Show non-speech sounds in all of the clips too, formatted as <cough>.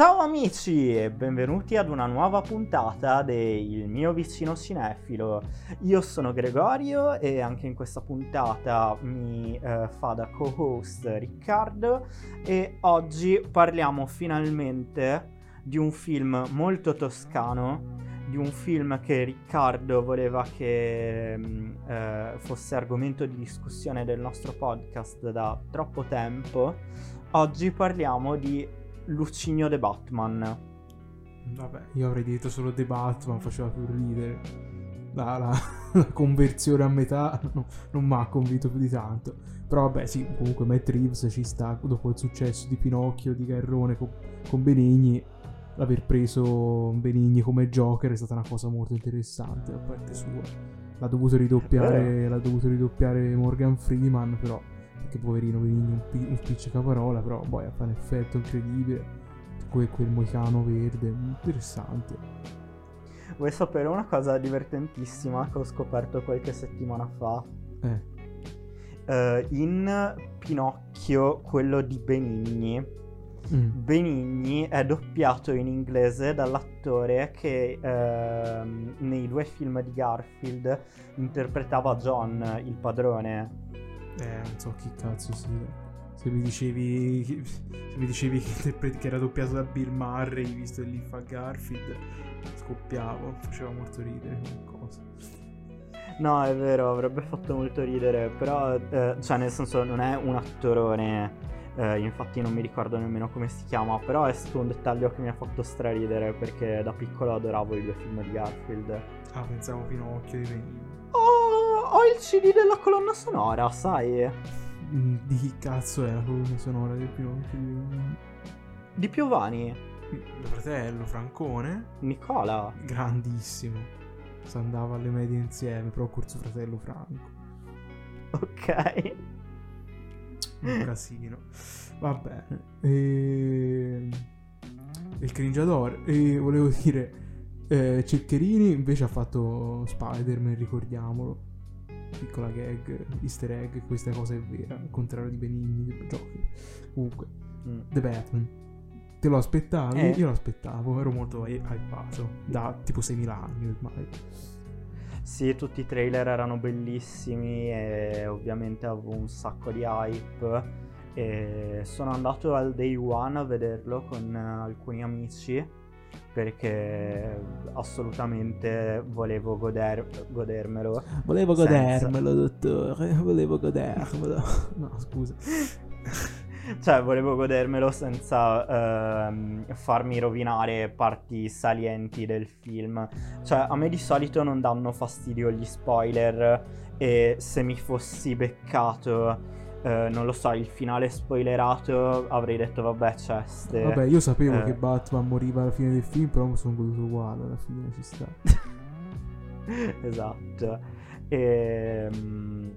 Ciao amici e benvenuti ad una nuova puntata del mio vicino cinefilo. Io sono Gregorio e anche in questa puntata mi eh, fa da co-host Riccardo e oggi parliamo finalmente di un film molto toscano, di un film che Riccardo voleva che mm, eh, fosse argomento di discussione del nostro podcast da troppo tempo. Oggi parliamo di Lucinio The Batman. Vabbè, io avrei detto solo The Batman, faceva più ridere. La, la, <laughs> la conversione a metà <laughs> no, non mi ha convinto più di tanto. Però vabbè, sì, comunque Matt Reeves ci sta dopo il successo di Pinocchio, di Garrone con, con Benigni. L'aver preso Benigni come Joker è stata una cosa molto interessante da parte sua. L'ha dovuto ridoppiare, l'ha dovuto ridoppiare Morgan Freeman, però che poverino Benigni un, pi- un spiccicaparola, però poi fa un effetto incredibile. Quel, quel moicano verde, interessante. Vuoi sapere una cosa divertentissima che ho scoperto qualche settimana fa? Eh. Uh, in Pinocchio, quello di Benigni, mm. Benigni è doppiato in inglese dall'attore che uh, nei due film di Garfield interpretava John, il padrone. Eh, non so chi cazzo sia. Se mi dicevi, se mi dicevi che, che, era doppiato da Bill Murray, visto che lì fa Garfield, scoppiavo, faceva molto ridere come cosa. No, è vero, avrebbe fatto molto ridere, però, eh, cioè, nel senso, non è un attorone. Eh, infatti non mi ricordo nemmeno come si chiama, però è stato un dettaglio che mi ha fatto straridere perché da piccolo adoravo i due film di Garfield. Ah, pensavo Pinocchio di Benigni. Ho il CD della colonna sonora, sai? Mm, di chi cazzo è la colonna sonora del Pinocchio? Di Piovani. Mio fratello, Francone. Nicola. Grandissimo. Si andava alle medie insieme, però col suo fratello Franco. Ok. Un casino. Va bene. E... Il cringiador. E volevo dire... Eh, Ceccherini invece ha fatto Spider-Man, ricordiamolo piccola gag, easter egg, questa cosa è vera, al contrario di Benigni, giochi. Comunque, mm. The Batman. Te lo aspettavi? Eh. Io lo aspettavo, ero molto hypato, da tipo 6.000 anni ormai. Sì, tutti i trailer erano bellissimi e ovviamente avevo un sacco di hype. E sono andato al day one a vederlo con alcuni amici perché assolutamente volevo goder- godermelo. Volevo senza... godermelo, dottore, volevo godermelo. No, scusa. cioè, volevo godermelo senza ehm, farmi rovinare parti salienti del film. Cioè, a me di solito non danno fastidio gli spoiler e se mi fossi beccato eh, non lo so, il finale spoilerato avrei detto vabbè c'è ste... Vabbè, io sapevo eh... che Batman moriva alla fine del film, però mi sono goduto uguale alla fine, ci sta. <laughs> esatto. E, ehm,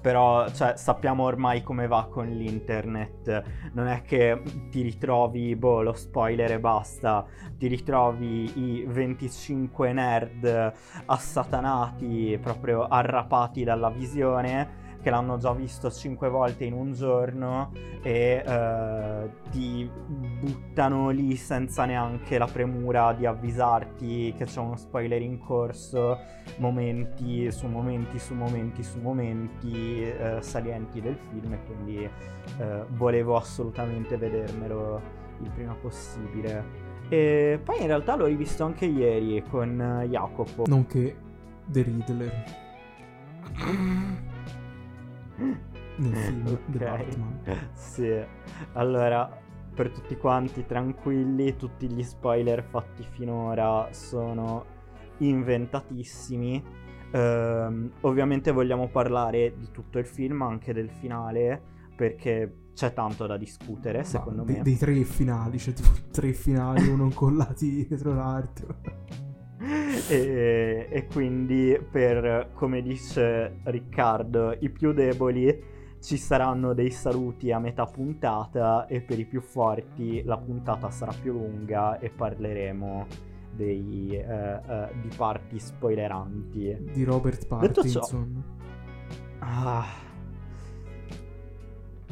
però cioè, sappiamo ormai come va con l'internet. Non è che ti ritrovi boh, lo spoiler e basta. Ti ritrovi i 25 nerd assatanati, proprio arrapati dalla visione che l'hanno già visto cinque volte in un giorno e eh, ti buttano lì senza neanche la premura di avvisarti che c'è uno spoiler in corso, momenti su momenti su momenti su momenti eh, salienti del film e quindi eh, volevo assolutamente vedermelo il prima possibile. E poi in realtà l'ho rivisto anche ieri con Jacopo. Nonché The Riddler. <clears throat> nel <laughs> film okay. Sì, allora per tutti quanti tranquilli, tutti gli spoiler fatti finora sono inventatissimi. Uh, ovviamente vogliamo parlare di tutto il film, anche del finale, perché c'è tanto da discutere, secondo de- me. Dei tre finali, cioè tipo tre finali, uno incollati <laughs> dietro l'altro. E, e quindi per, come dice Riccardo, i più deboli ci saranno dei saluti a metà puntata e per i più forti la puntata sarà più lunga e parleremo dei, uh, uh, di parti spoileranti. Di Robert Pattinson. Ah,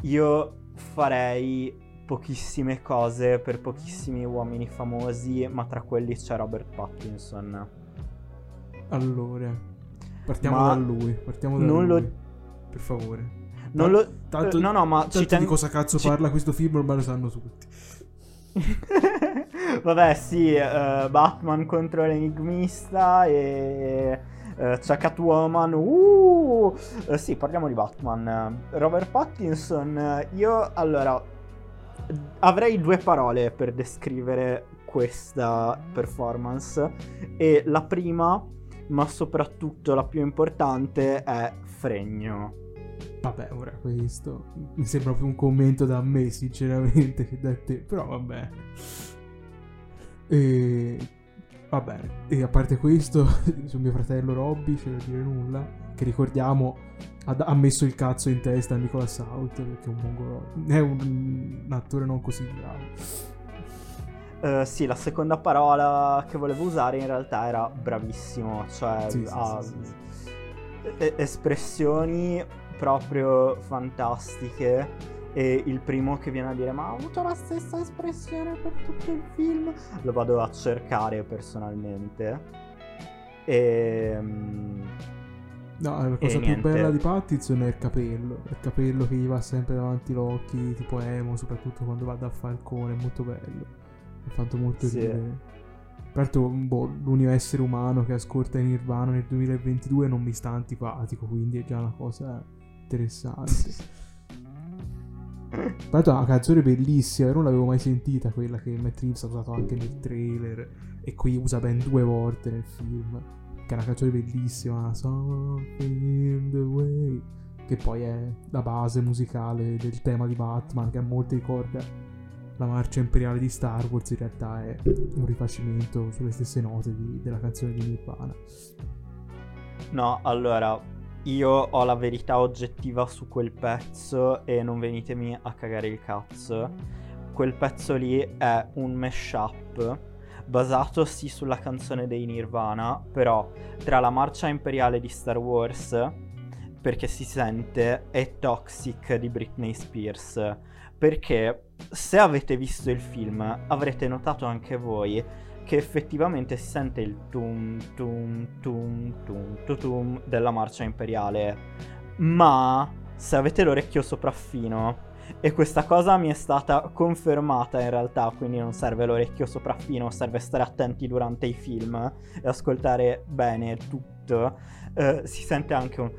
io farei pochissime cose per pochissimi uomini famosi, ma tra quelli c'è Robert Pattinson. Allora, partiamo Ma da lui. Partiamo da non lui. lo- Per favore. Non lo... Tanto, no, no, ma tanto ci ten- di cosa cazzo ci- parla questo film ormai lo sanno tutti. <laughs> Vabbè, sì, eh, Batman contro l'enigmista e eh, c'è Catwoman. Uh! Eh, sì, parliamo di Batman. Robert Pattinson, io allora avrei due parole per descrivere questa performance e la prima, ma soprattutto la più importante è fregno. Vabbè, ora questo mi sembra più un commento da me, sinceramente, che da te. Però vabbè. E va bene. E a parte questo, <laughs> su mio fratello Robby c'è da dire nulla. Che ricordiamo ha, messo il cazzo in testa a Nicolas Hoult perché è un mongolo. È un, un attore non così bravo. Eh, sì, la seconda parola che volevo usare in realtà era bravissimo, cioè Sì, ha sì, sì, espressioni proprio fantastiche e il primo che viene a dire ma ha avuto la stessa espressione per tutto il film lo vado a cercare personalmente e mm, No, la cosa più bella di Pattinson è il capello. Il capello che gli va sempre davanti l'occhio, tipo emo, soprattutto quando va da Falcone, è molto bello. Mi ha fatto molto Sì. ridere. Peraltro, boh, l'unico essere umano che ascolta in Nirvana nel 2022 non mi sta antipatico, quindi è già una cosa interessante. <laughs> Tra l'altro è una canzone bellissima, io non l'avevo mai sentita, quella che Matt Reeves ha usato anche nel trailer e qui usa ben due volte nel film. Che è una canzone bellissima, Something in the Way, che poi è la base musicale del tema di Batman, che a molti ricorda la marcia imperiale di Star Wars, in realtà è un rifacimento sulle stesse note di- della canzone di Nirvana. no allora io ho la verità oggettiva su quel pezzo e non venitemi a cagare il cazzo quel pezzo lì è un mashup basato sì sulla canzone dei Nirvana, però tra la marcia imperiale di Star Wars, perché si sente, e Toxic di Britney Spears. Perché se avete visto il film avrete notato anche voi che effettivamente si sente il tum tum tum tum tum, tum della marcia imperiale. Ma se avete l'orecchio sopraffino e questa cosa mi è stata confermata in realtà, quindi non serve l'orecchio sopraffino, serve stare attenti durante i film e ascoltare bene tutto. Eh, si sente anche un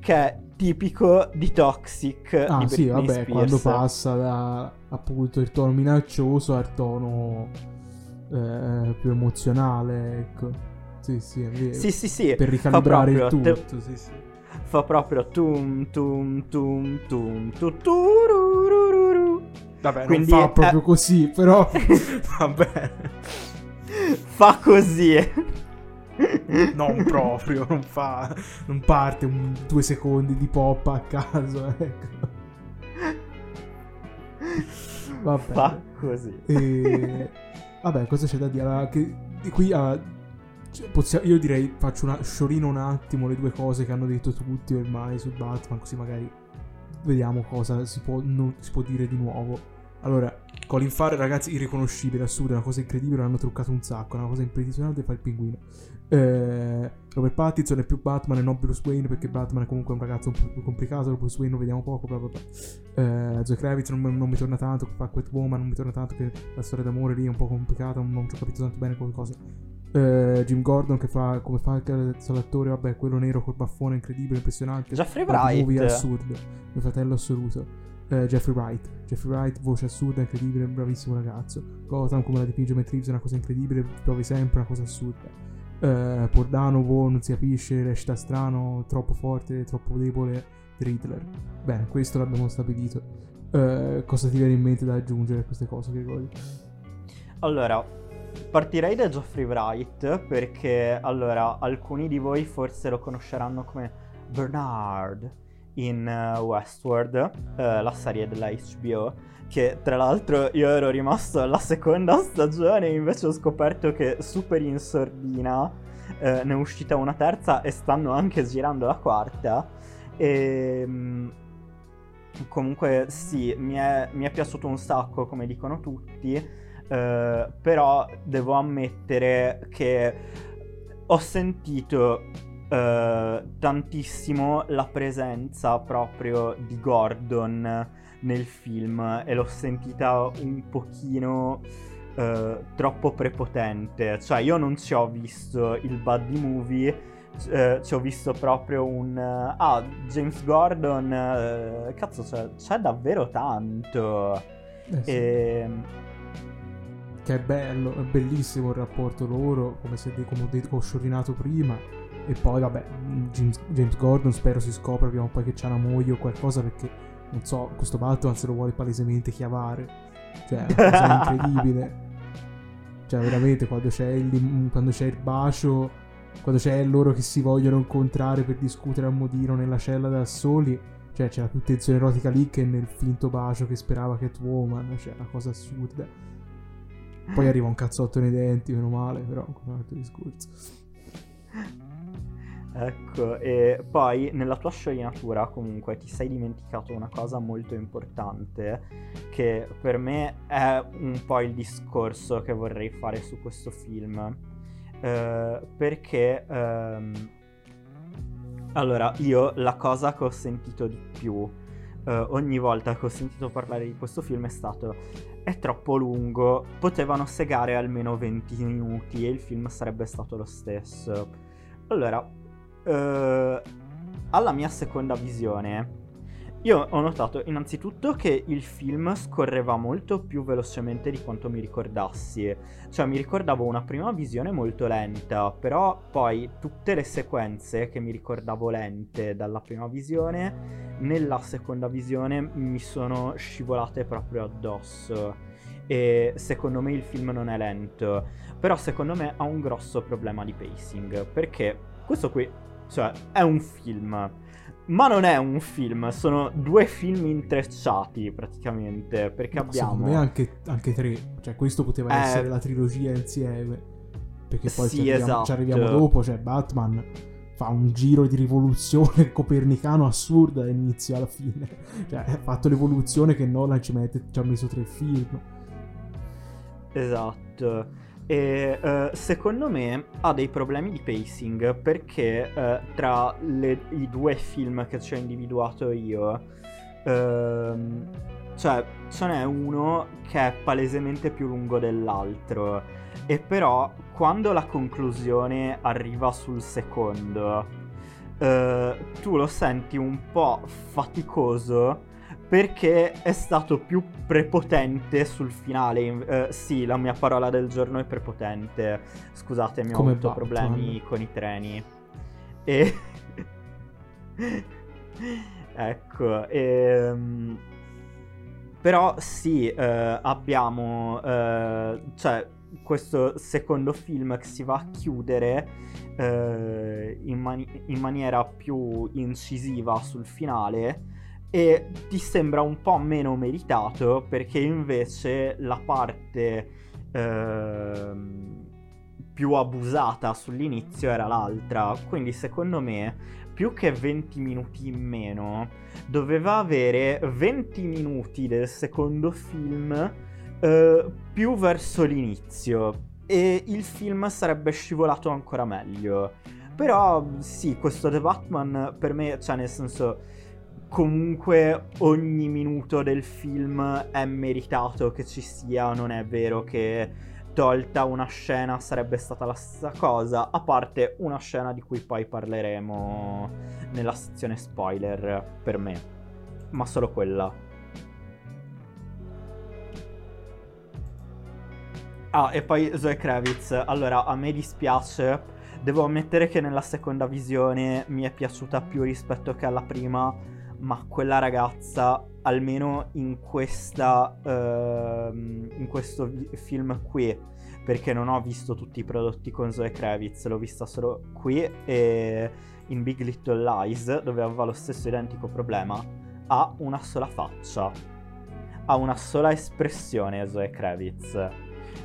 che è tipico di Toxic Ah di sì, vabbè, Spears. quando passa da appunto il tono minaccioso al tono eh, più emozionale, ecco. Sì, sì, è vero. Sì, sì, sì. per ricalibrare il tutto, te- sì, sì. Fa proprio tum tum tum tum tu tururururu. Vabbè, Quindi, non fa proprio eh, così, però <laughs> vabbè, Fa così. non proprio, non fa non parte un due secondi di pop a caso, ecco. Vabbè. Fa così. E... Vabbè, cosa c'è da dire? Che qui ah, cioè, possia- io direi faccio una sciorino un attimo le due cose che hanno detto tutti ormai su Batman, così magari vediamo cosa si può, non- si può dire di nuovo. Allora, Colin Farrell, ragazzi, irriconoscibile, assurdo, è una cosa incredibile, l'hanno truccato un sacco, è una cosa impressionante fa il pinguino. Eh, Robert Pattinson è più Batman e non Bruce Wayne perché Batman è comunque un ragazzo un po' più complicato, Bruce Wayne lo vediamo poco, bla bla bla. Eh, Zoe Kravitz non, non mi torna tanto, fa Catwoman non mi torna tanto, che la storia d'amore lì è un po' complicata, non, non ci ho capito tanto bene come cosa. Eh, Jim Gordon che fa come fa l'attore, vabbè, quello nero col baffone incredibile, impressionante. Jeffrey di movie Wright. assurdo, mio fratello assoluto. Eh, Jeffrey Wright, Jeffrey Wright, voce assurda, incredibile, bravissimo ragazzo. Gotham come la dipinge Matt Reeves è una cosa incredibile, piove sempre, una cosa assurda. Eh, Pordanovo non si capisce, recita strano, troppo forte, troppo debole. Riddler. Bene, questo l'abbiamo stabilito. Eh, cosa ti viene in mente da aggiungere a queste cose, Gregorio? Allora, partirei da Geoffrey Wright perché, allora, alcuni di voi forse lo conosceranno come Bernard in eh, Westworld, eh, la serie della HBO, che tra l'altro io ero rimasto alla seconda stagione e invece ho scoperto che super in sordina eh, ne è uscita una terza e stanno anche girando la quarta. E, comunque sì, mi è, mi è, piaciuto un sacco come dicono tutti, eh, però devo ammettere che ho sentito eh, tantissimo la presenza proprio di Gordon nel film e l'ho sentita un pochino eh, troppo prepotente. Cioè io non ci ho visto il buddy movie, eh, ci ho visto proprio un... Uh, ah, James Gordon, uh, cazzo c'è, c'è, davvero tanto. Eh sì. e... Che è bello, è bellissimo il rapporto loro, come, se, come ho, detto, ho sciorinato prima. E poi, vabbè, James, James, Gordon spero si scopra prima o poi che c'ha una moglie o qualcosa perché, non so, questo Batman se lo vuole palesemente chiavare. Cioè, è una cosa <laughs> incredibile. Cioè, veramente, quando c'è il, quando c'è il bacio, quando c'è loro che si vogliono incontrare per discutere a modino nella cella da soli, cioè c'è la più tensione erotica lì che nel finto bacio che sperava Catwoman, cioè una cosa assurda. Poi arriva un cazzotto nei denti, meno male, però un altro discorso. Ecco, e poi nella tua scioginatura comunque ti sei dimenticato una cosa molto importante che per me è un po' il discorso che vorrei fare su questo film. Eh, perché ehm, allora io la cosa che ho sentito di più eh, ogni volta che ho sentito parlare di questo film è stato è troppo lungo, potevano segare almeno 20 minuti e il film sarebbe stato lo stesso. Allora, eh, alla mia seconda visione, io ho notato innanzitutto che il film scorreva molto più velocemente di quanto mi ricordassi. Cioè mi ricordavo una prima visione molto lenta, però poi tutte le sequenze che mi ricordavo lente dalla prima visione, nella seconda visione mi sono scivolate proprio addosso. E secondo me il film non è lento, però secondo me ha un grosso problema di pacing, perché questo qui cioè, è un film. Ma non è un film, sono due film intrecciati praticamente. Perché abbiamo. Secondo me anche, anche tre. Cioè, questo poteva eh... essere la trilogia insieme. Perché poi sì, ci, arriviamo, esatto. ci arriviamo dopo. Cioè, Batman fa un giro di rivoluzione <laughs> copernicano assurdo dall'inizio alla fine. Cioè, ha fatto l'evoluzione che Nolan ci, mette, ci ha messo tre film. Esatto. E uh, secondo me ha dei problemi di pacing perché uh, tra le, i due film che ci ho individuato io, uh, cioè ce n'è uno che è palesemente più lungo dell'altro. E però quando la conclusione arriva sul secondo, eh, tu lo senti un po' faticoso perché è stato più prepotente sul finale. Uh, sì, la mia parola del giorno è prepotente. Scusatemi, ho avuto Batman. problemi con i treni. E... <laughs> ecco, e... Um... Però sì, uh, abbiamo... Uh, cioè, questo secondo film che si va a chiudere in, mani- in maniera più incisiva sul finale e ti sembra un po' meno meritato perché invece la parte eh, più abusata sull'inizio era l'altra. Quindi secondo me più che 20 minuti in meno doveva avere 20 minuti del secondo film eh, più verso l'inizio e il film sarebbe scivolato ancora meglio. Però sì, questo The Batman per me, cioè nel senso comunque ogni minuto del film è meritato che ci sia, non è vero che tolta una scena sarebbe stata la stessa cosa, a parte una scena di cui poi parleremo nella sezione spoiler per me, ma solo quella. Ah, e poi Zoe Kravitz. Allora, a me dispiace. Devo ammettere che nella seconda visione mi è piaciuta più rispetto che alla prima ma quella ragazza, almeno in, questa, uh, in questo film qui, perché non ho visto tutti i prodotti con Zoe Kravitz, l'ho vista solo qui e in Big Little Lies, dove aveva lo stesso identico problema, ha una sola faccia, ha una sola espressione Zoe Kravitz.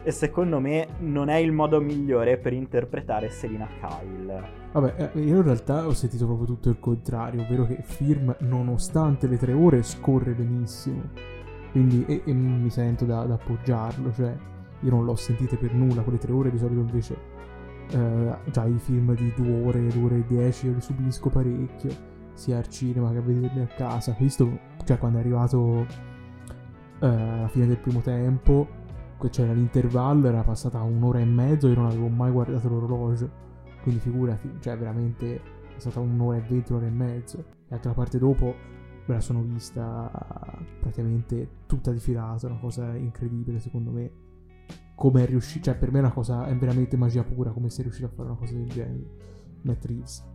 e secondo me non è il modo migliore per interpretare Selina Kyle. Vabbè, eh, io in realtà ho sentito proprio tutto il contrario, ovvero che Film, nonostante le tre ore, scorre benissimo. Quindi, e, e mi sento da, da, appoggiarlo, cioè, io non l'ho sentite per nulla, quelle tre ore di solito invece, eh, già i film di due ore, due ore e dieci, io li subisco parecchio, sia al cinema che a vederli a casa. Visto, cioè, quando è arrivato eh, alla fine del primo tempo, c'era l'intervallo, era passata un'ora e mezzo, io non avevo mai guardato l'orologio quindi figurati, cioè veramente è stata un'ora e venti, un'ora e mezzo. E anche la parte dopo me la sono vista praticamente tutta di filata, una cosa incredibile secondo me. Come è riuscito, cioè per me è una cosa, è veramente magia pura come sei riuscito a fare una cosa del genere. Matt Reeves.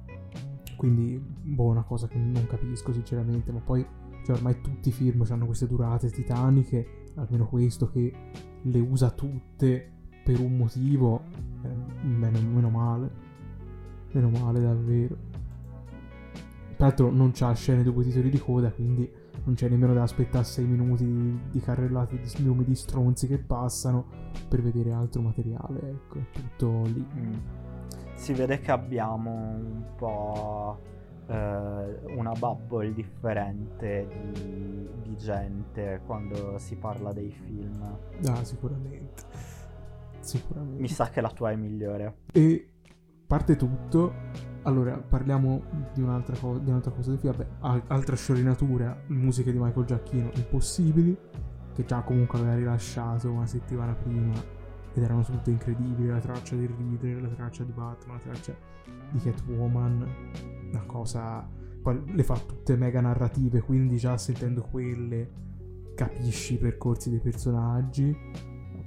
Quindi, boh, una cosa che non capisco sinceramente, ma poi cioè, ormai tutti i film hanno queste durate titaniche, almeno questo che le usa tutte per un motivo, eh, meno, meno male. Meno male, davvero. Tra l'altro non c'ha scene dopo i titoli di coda, quindi non c'è nemmeno da aspettare 6 minuti di, di carrellate di nomi di stronzi che passano per vedere altro materiale. Ecco, tutto lì. Mm. Si vede che abbiamo un po' eh, una bubble differente di, di gente quando si parla dei film. Ah, sicuramente. Sicuramente. Mi sa che la tua è migliore. E parte tutto. Allora, parliamo di un'altra, co- di un'altra cosa del film. Vabbè, altra sciorinatura, musiche di Michael Giacchino impossibili, che già comunque aveva rilasciato una settimana prima ed erano tutte incredibili. La traccia del Reader, la traccia di Batman, la traccia di Catwoman, una cosa... Poi le fa tutte mega narrative, quindi già sentendo quelle capisci i percorsi dei personaggi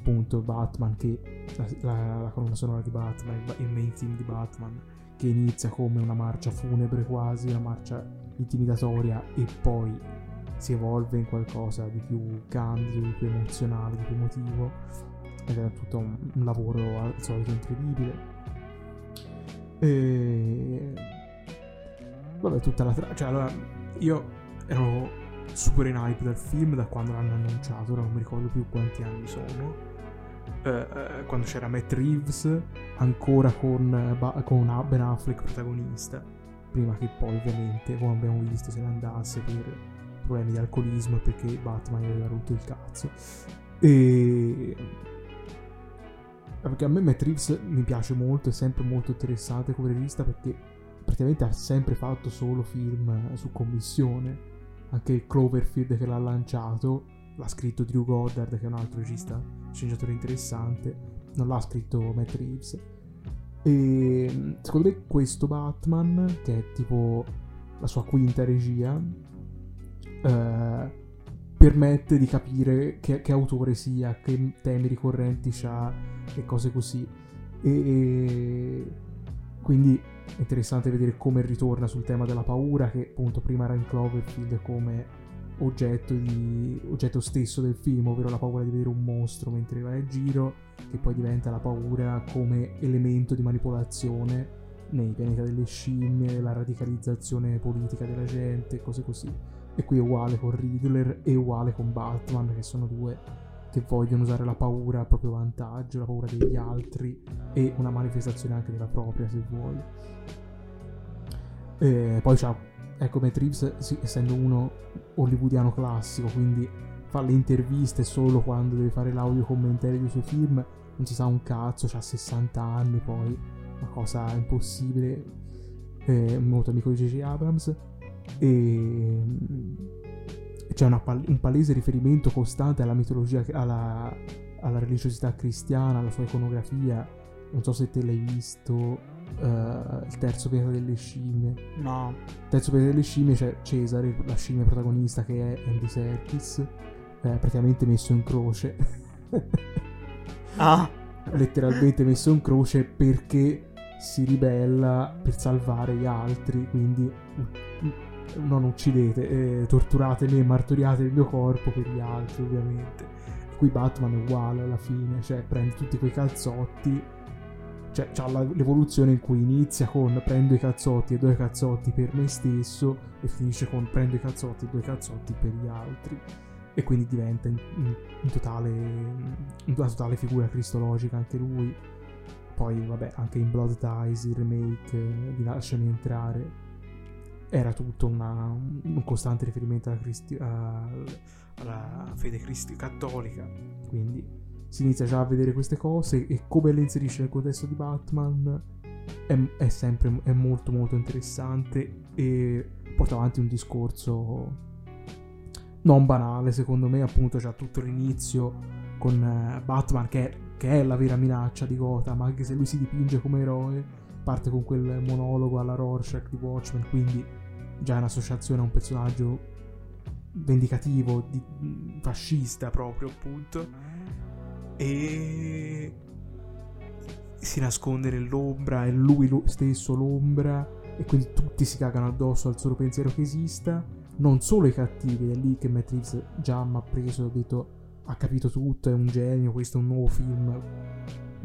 appunto Batman che la, la, la colonna sonora di Batman, il, il, main theme di Batman che inizia come una marcia funebre quasi, una marcia intimidatoria e poi si evolve in qualcosa di più candido, di più emozionale, di più emotivo ed è tutto un, un lavoro al solito incredibile. E vabbè tutta la traccia cioè allora io ero super in hype dal film da quando l'hanno annunciato ora non mi ricordo più quanti anni sono eh, eh, quando c'era Matt Reeves ancora con, eh, con Ben Affleck protagonista. Prima che poi ovviamente come abbiamo visto se ne andasse per problemi di alcolismo e perché Batman gli aveva rotto il cazzo. E perché a me Matt Reeves mi piace molto è sempre molto interessante come regista perché praticamente ha sempre fatto solo film su commissione. Anche Cloverfield che l'ha lanciato l'ha scritto Drew Goddard che è un altro regista sceneggiatore interessante. Non l'ha scritto Matt Reeves. E secondo me questo Batman che è tipo la sua quinta regia eh, permette di capire che, che, autore sia che temi ricorrenti ha e cose così. E, e quindi è interessante vedere come ritorna sul tema della paura che appunto prima era in Cloverfield come oggetto, di, oggetto stesso del film, ovvero la paura di vedere un mostro mentre va in giro, che poi diventa la paura come elemento di manipolazione nei pianeta delle scimmie, la radicalizzazione politica della gente, cose così. E qui è uguale con Riddler e uguale con Batman, che sono due che vogliono usare la paura a proprio vantaggio, la paura degli altri e una manifestazione anche della propria, se vuoi. E poi c'ha ecco Matt Reeves sì, essendo uno hollywoodiano classico quindi fa le interviste solo quando deve fare l'audio commentario dei suoi film non si sa un cazzo ha 60 anni poi una cosa impossibile. È molto amico di J.J. Abrams. E c'è pal- un palese riferimento costante alla mitologia alla, alla religiosità cristiana alla sua iconografia. Non so se te l'hai visto uh, il terzo pianeta delle scimmie. No. Il terzo pianeta delle scimmie c'è Cesare, la scimmia protagonista che è Andy Serkis, eh, praticamente messo in croce. ah. Letteralmente messo in croce perché si ribella per salvare gli altri, quindi non uccidete, eh, torturate me, martoriate il mio corpo per gli altri ovviamente. Qui Batman è uguale alla fine, cioè prende tutti quei calzotti cioè c'ha l'evoluzione in cui inizia con prendo i cazzotti e due cazzotti per me stesso e finisce con prendo i cazzotti e due cazzotti per gli altri e quindi diventa in, in, in totale un una totale figura cristologica anche lui. Poi, vabbè, anche in Blood Ties, il remake eh, di Lasciami entrare, era tutto una, un costante riferimento alla, cristi- alla fede cristi- cattolica. Quindi si inizia già a vedere queste cose e come le inserisce nel contesto di Batman è, è sempre è molto molto interessante e porta avanti un discorso non banale secondo me appunto già tutto l'inizio con eh, Batman che è, che è, la vera minaccia di Gotham anche se lui si dipinge come eroe parte con quel monologo alla Rorschach di Watchmen quindi già è un'associazione a un personaggio vendicativo di, fascista proprio appunto e si nasconde nell'ombra è lui stesso l'ombra e quindi tutti si cagano addosso al solo pensiero che esista non solo i cattivi, è lì che Reeves già mi ha preso, ha detto ha capito tutto, è un genio, questo è un nuovo film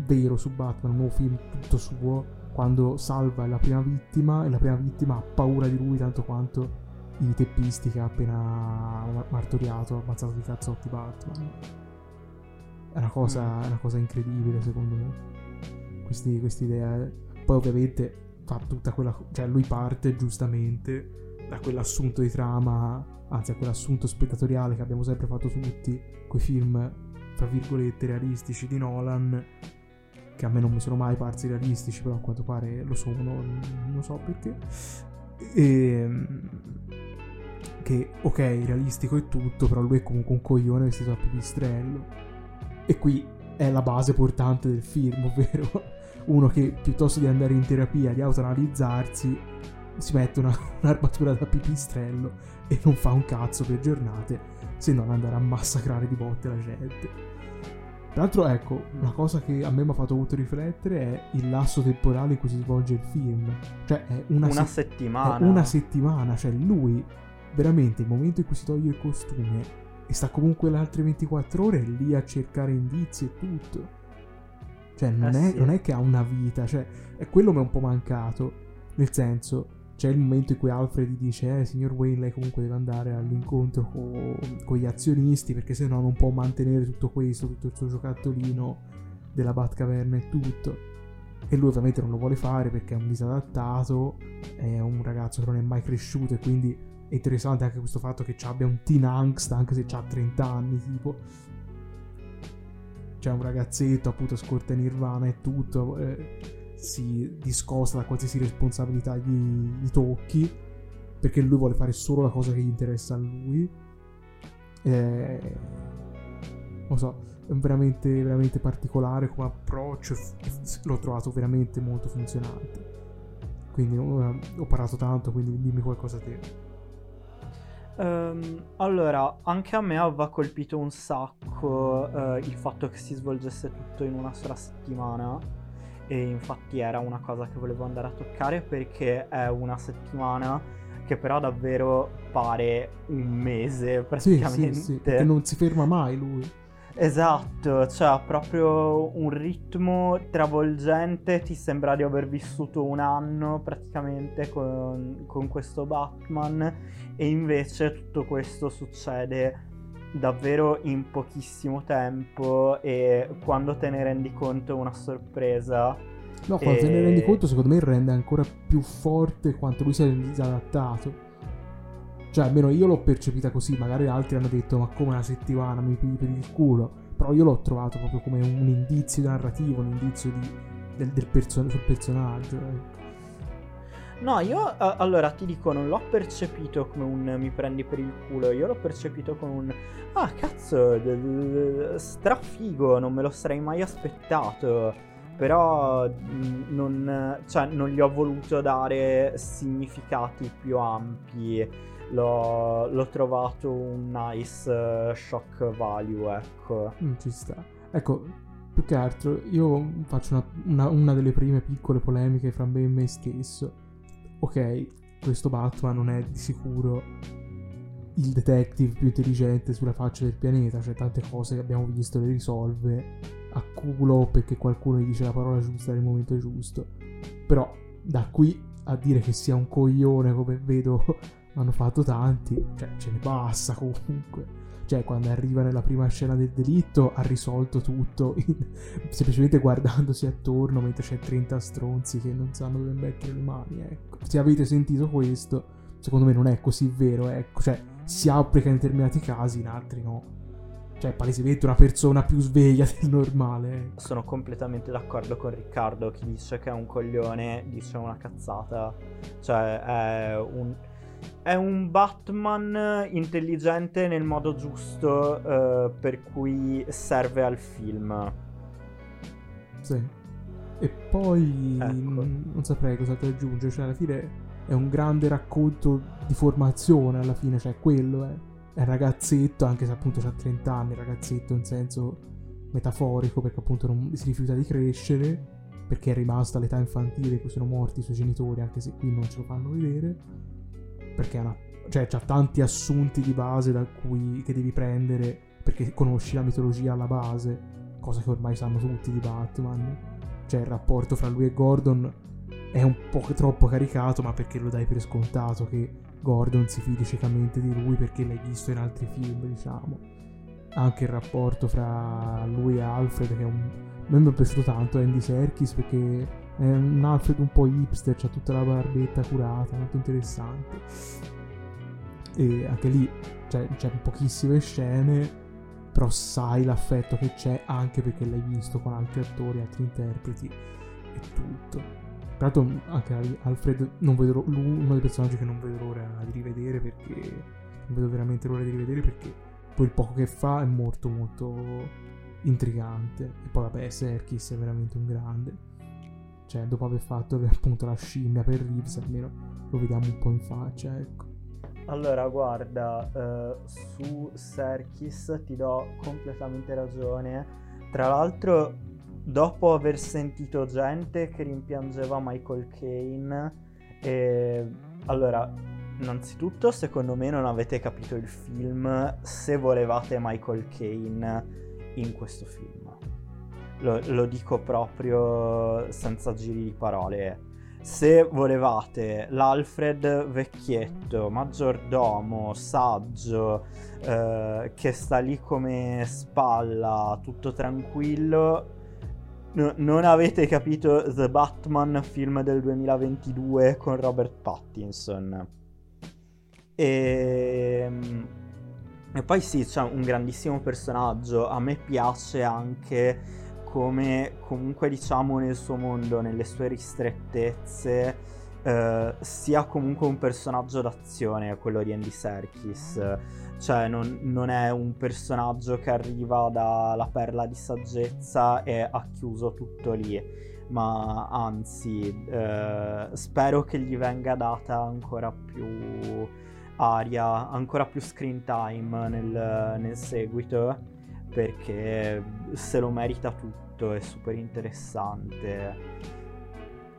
vero su Batman, un nuovo film tutto suo, quando salva la prima vittima e la prima vittima ha paura di lui tanto quanto i teppisti che ha appena martoriato, ammazzato di cazzotti Batman. È una cosa, mm. una cosa incredibile secondo me. Questa idea. Poi ovviamente fa tutta quella... cioè lui parte giustamente da quell'assunto di trama, anzi a quell'assunto spettatoriale che abbiamo sempre fatto tutti, quei film, tra virgolette, realistici di Nolan, che a me non mi sono mai parsi realistici, però a quanto pare lo sono, non so perché. E, ehm, che ok, realistico e tutto, però lui è comunque un coglione vestito a pipistrello. E qui è la base portante del film, ovvero <laughs> uno che piuttosto di andare in terapia, di autoanalizzarsi, si mette una, <laughs> un'armatura da pipistrello e non fa un cazzo per giornate se non andare a massacrare di botte la gente. Tra l'altro, ecco, una cosa che a me mi ha fatto molto riflettere è il lasso temporale in cui si svolge il film. Cioè, è una, una se- settimana. È una settimana, cioè lui, veramente, il momento in cui si toglie il costume e sta comunque le altre 24 ore lì a cercare indizi e tutto. Cioè, non, eh è, sì. non è che ha una vita, cioè, è quello mi è un po' mancato. Nel senso, c'è il momento in cui Alfred dice, eh, signor Wayne, lei comunque deve andare all'incontro con, con gli azionisti perché se no non può mantenere tutto questo, tutto il suo giocattolino della Batcaverna e tutto. E lui ovviamente non lo vuole fare perché è un disadattato, è un ragazzo che non è mai cresciuto e quindi è interessante anche questo fatto che abbia un teen angst anche se ha 30 anni, tipo. C'è un ragazzetto appunto scorta Nirvana e tutto. Eh, si discosta da qualsiasi responsabilità gli, gli tocchi, perché lui vuole fare solo la cosa che gli interessa a lui. E... Non so, è veramente, veramente particolare come approccio, l'ho trovato veramente molto funzionante. Quindi ho parlato tanto, quindi dimmi qualcosa te. Um, allora, anche a me aveva colpito un sacco uh, il fatto che si svolgesse tutto in una sola settimana e infatti era una cosa che volevo andare a toccare perché è una settimana che però davvero pare un mese praticamente. Sì, sì, sì, perché non si ferma mai lui. Esatto, cioè proprio un ritmo travolgente, ti sembra di aver vissuto un anno praticamente con, con questo Batman e invece tutto questo succede davvero in pochissimo tempo e quando te ne rendi conto è una sorpresa. No, quando e... te ne rendi conto secondo me rende ancora più forte quanto lui sia disadattato. Cioè, almeno io l'ho percepita così, magari altri hanno detto ma come una settimana mi pigli per il culo. Però io l'ho trovato proprio come un indizio narrativo, un indizio di, del, del perso- sul personaggio. Ecco. No, io allora ti dico, non l'ho percepito come un mi prendi per il culo, io l'ho percepito come un ah cazzo, strafigo, non me lo sarei mai aspettato. Però non, cioè, non gli ho voluto dare significati più ampi. L'ho, l'ho trovato un nice uh, shock value, ecco. Mm, ci sta. Ecco, più che altro io faccio una, una, una delle prime piccole polemiche fra me e me stesso ok, questo Batman non è di sicuro il detective più intelligente sulla faccia del pianeta, cioè tante cose che abbiamo visto le risolve a culo perché qualcuno gli dice la parola giusta nel momento giusto. Però da qui a dire che sia un coglione come vedo hanno fatto tanti, cioè ce ne passa comunque. Cioè, quando arriva nella prima scena del delitto, ha risolto tutto, <laughs> semplicemente guardandosi attorno mentre c'è 30 stronzi che non sanno dove mettere le mani, ecco. Se avete sentito questo, secondo me non è così vero, ecco. Cioè, si applica in determinati casi, in altri no. Cioè, palesemente una persona più sveglia <laughs> del normale. Ecco. Sono completamente d'accordo con Riccardo. Chi dice che è un coglione dice una cazzata. Cioè, è un, è un Batman intelligente nel modo giusto uh, per cui serve al film. Sì. E poi ecco. non saprei cosa ti aggiungere. Cioè, alla fine è un grande racconto di formazione. Alla fine, cioè, quello è è un ragazzetto, anche se appunto ha 30 anni, ragazzetto in senso metaforico, perché appunto non si rifiuta di crescere, perché è rimasto all'età infantile in cui sono morti i suoi genitori, anche se qui non ce lo fanno vedere, perché una, cioè, ha tanti assunti di base da cui, che devi prendere, perché conosci la mitologia alla base, cosa che ormai sanno tutti di Batman. Cioè il rapporto fra lui e Gordon è un po' troppo caricato, ma perché lo dai per scontato che Gordon si fidi ciecamente di lui perché l'hai visto in altri film, diciamo. Anche il rapporto fra lui e Alfred, che è un... A me mi è piaciuto tanto Andy Serkis perché è un Alfred un po' hipster, ha tutta la barbetta curata, molto interessante. E anche lì cioè, c'è pochissime scene, però sai l'affetto che c'è anche perché l'hai visto con altri attori, altri interpreti e tutto. Tra l'altro anche Alfred non vedo uno dei personaggi che non vedo l'ora di rivedere perché non vedo veramente l'ora di rivedere perché il poco che fa è molto molto intrigante e poi vabbè Serkis è veramente un grande cioè dopo aver fatto <laughs> appunto la scimmia per Reeves almeno lo vediamo un po' in faccia ecco allora guarda uh, su Serkis ti do completamente ragione tra l'altro dopo aver sentito gente che rimpiangeva Michael Kane, e... allora, innanzitutto secondo me non avete capito il film se volevate Michael Kane in questo film. Lo, lo dico proprio senza giri di parole. Se volevate l'Alfred vecchietto, maggiordomo, saggio, eh, che sta lì come spalla, tutto tranquillo, no, non avete capito The Batman film del 2022 con Robert Pattinson. E, ehm, e poi sì, c'è un grandissimo personaggio. A me piace anche come comunque diciamo nel suo mondo, nelle sue ristrettezze, eh, sia comunque un personaggio d'azione, quello di Andy Serkis. Cioè non, non, è un personaggio che arriva dalla perla di saggezza e ha chiuso tutto lì, ma anzi eh, spero che gli venga data ancora più aria, ancora più screen time nel, nel seguito, perché se lo merita tutto, è super interessante.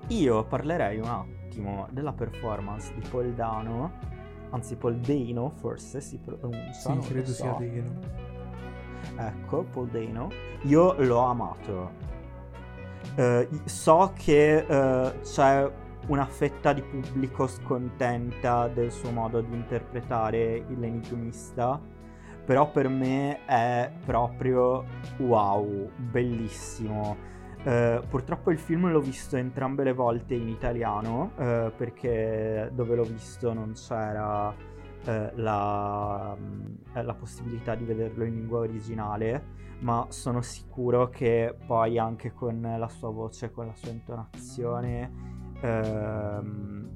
Io parlerei un attimo della performance di Paul Dano anzi Paul Dano forse si pronuncia. Sì, credo so. sia Dano. Ecco, Paul Dano. Io l'ho amato. Uh, so che uh, c'è una fetta di pubblico scontenta del suo modo di interpretare l'enigmista, però per me è proprio wow, bellissimo. Uh, purtroppo il film l'ho visto entrambe le volte in italiano uh, perché dove l'ho visto non c'era uh, la, la, possibilità di vederlo in lingua originale, ma sono sicuro che poi anche con la sua voce, con la sua intonazione, ehm,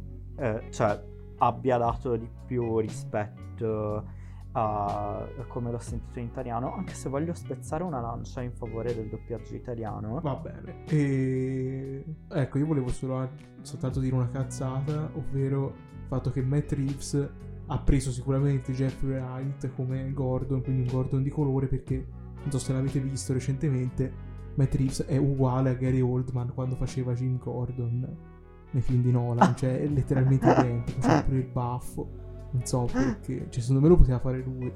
cioè abbia dato di più rispetto Uh, come l'ho sentito in italiano, anche se voglio spezzare una lancia in favore del doppiaggio italiano. Va bene. E... Ecco, io volevo solo soltanto dire una cazzata, ovvero il fatto che Matt Reeves ha preso sicuramente Jeffrey Wright come Gordon, quindi un Gordon di colore, perché non so se l'avete visto recentemente, Matt Reeves è uguale a Gary Oldman quando faceva Jim Gordon nei film di Nolan, <laughs> cioè è letteralmente identico, c'è pure il baffo. Non so perché. Cioè, secondo me lo poteva fare lui.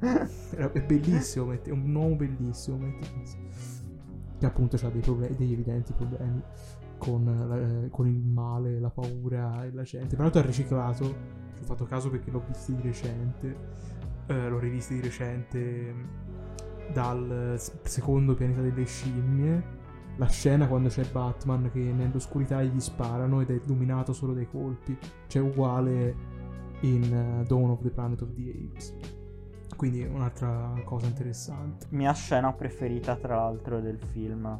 è bellissimo, è un uomo bellissimo. Che appunto ha dei problemi, degli evidenti problemi con, la, con, il male, la paura e la gente. Però l'altro ha riciclato. Ci ho fatto caso perché l'ho visto di recente. eh, l'ho rivisto di recente dal secondo pianeta delle scimmie. La scena quando c'è Batman che nell'oscurità gli sparano ed è illuminato solo dai colpi, c'è uguale in uh, Dawn of the Planet of the Apes. Quindi un'altra cosa interessante. Mia scena preferita, tra l'altro, del film.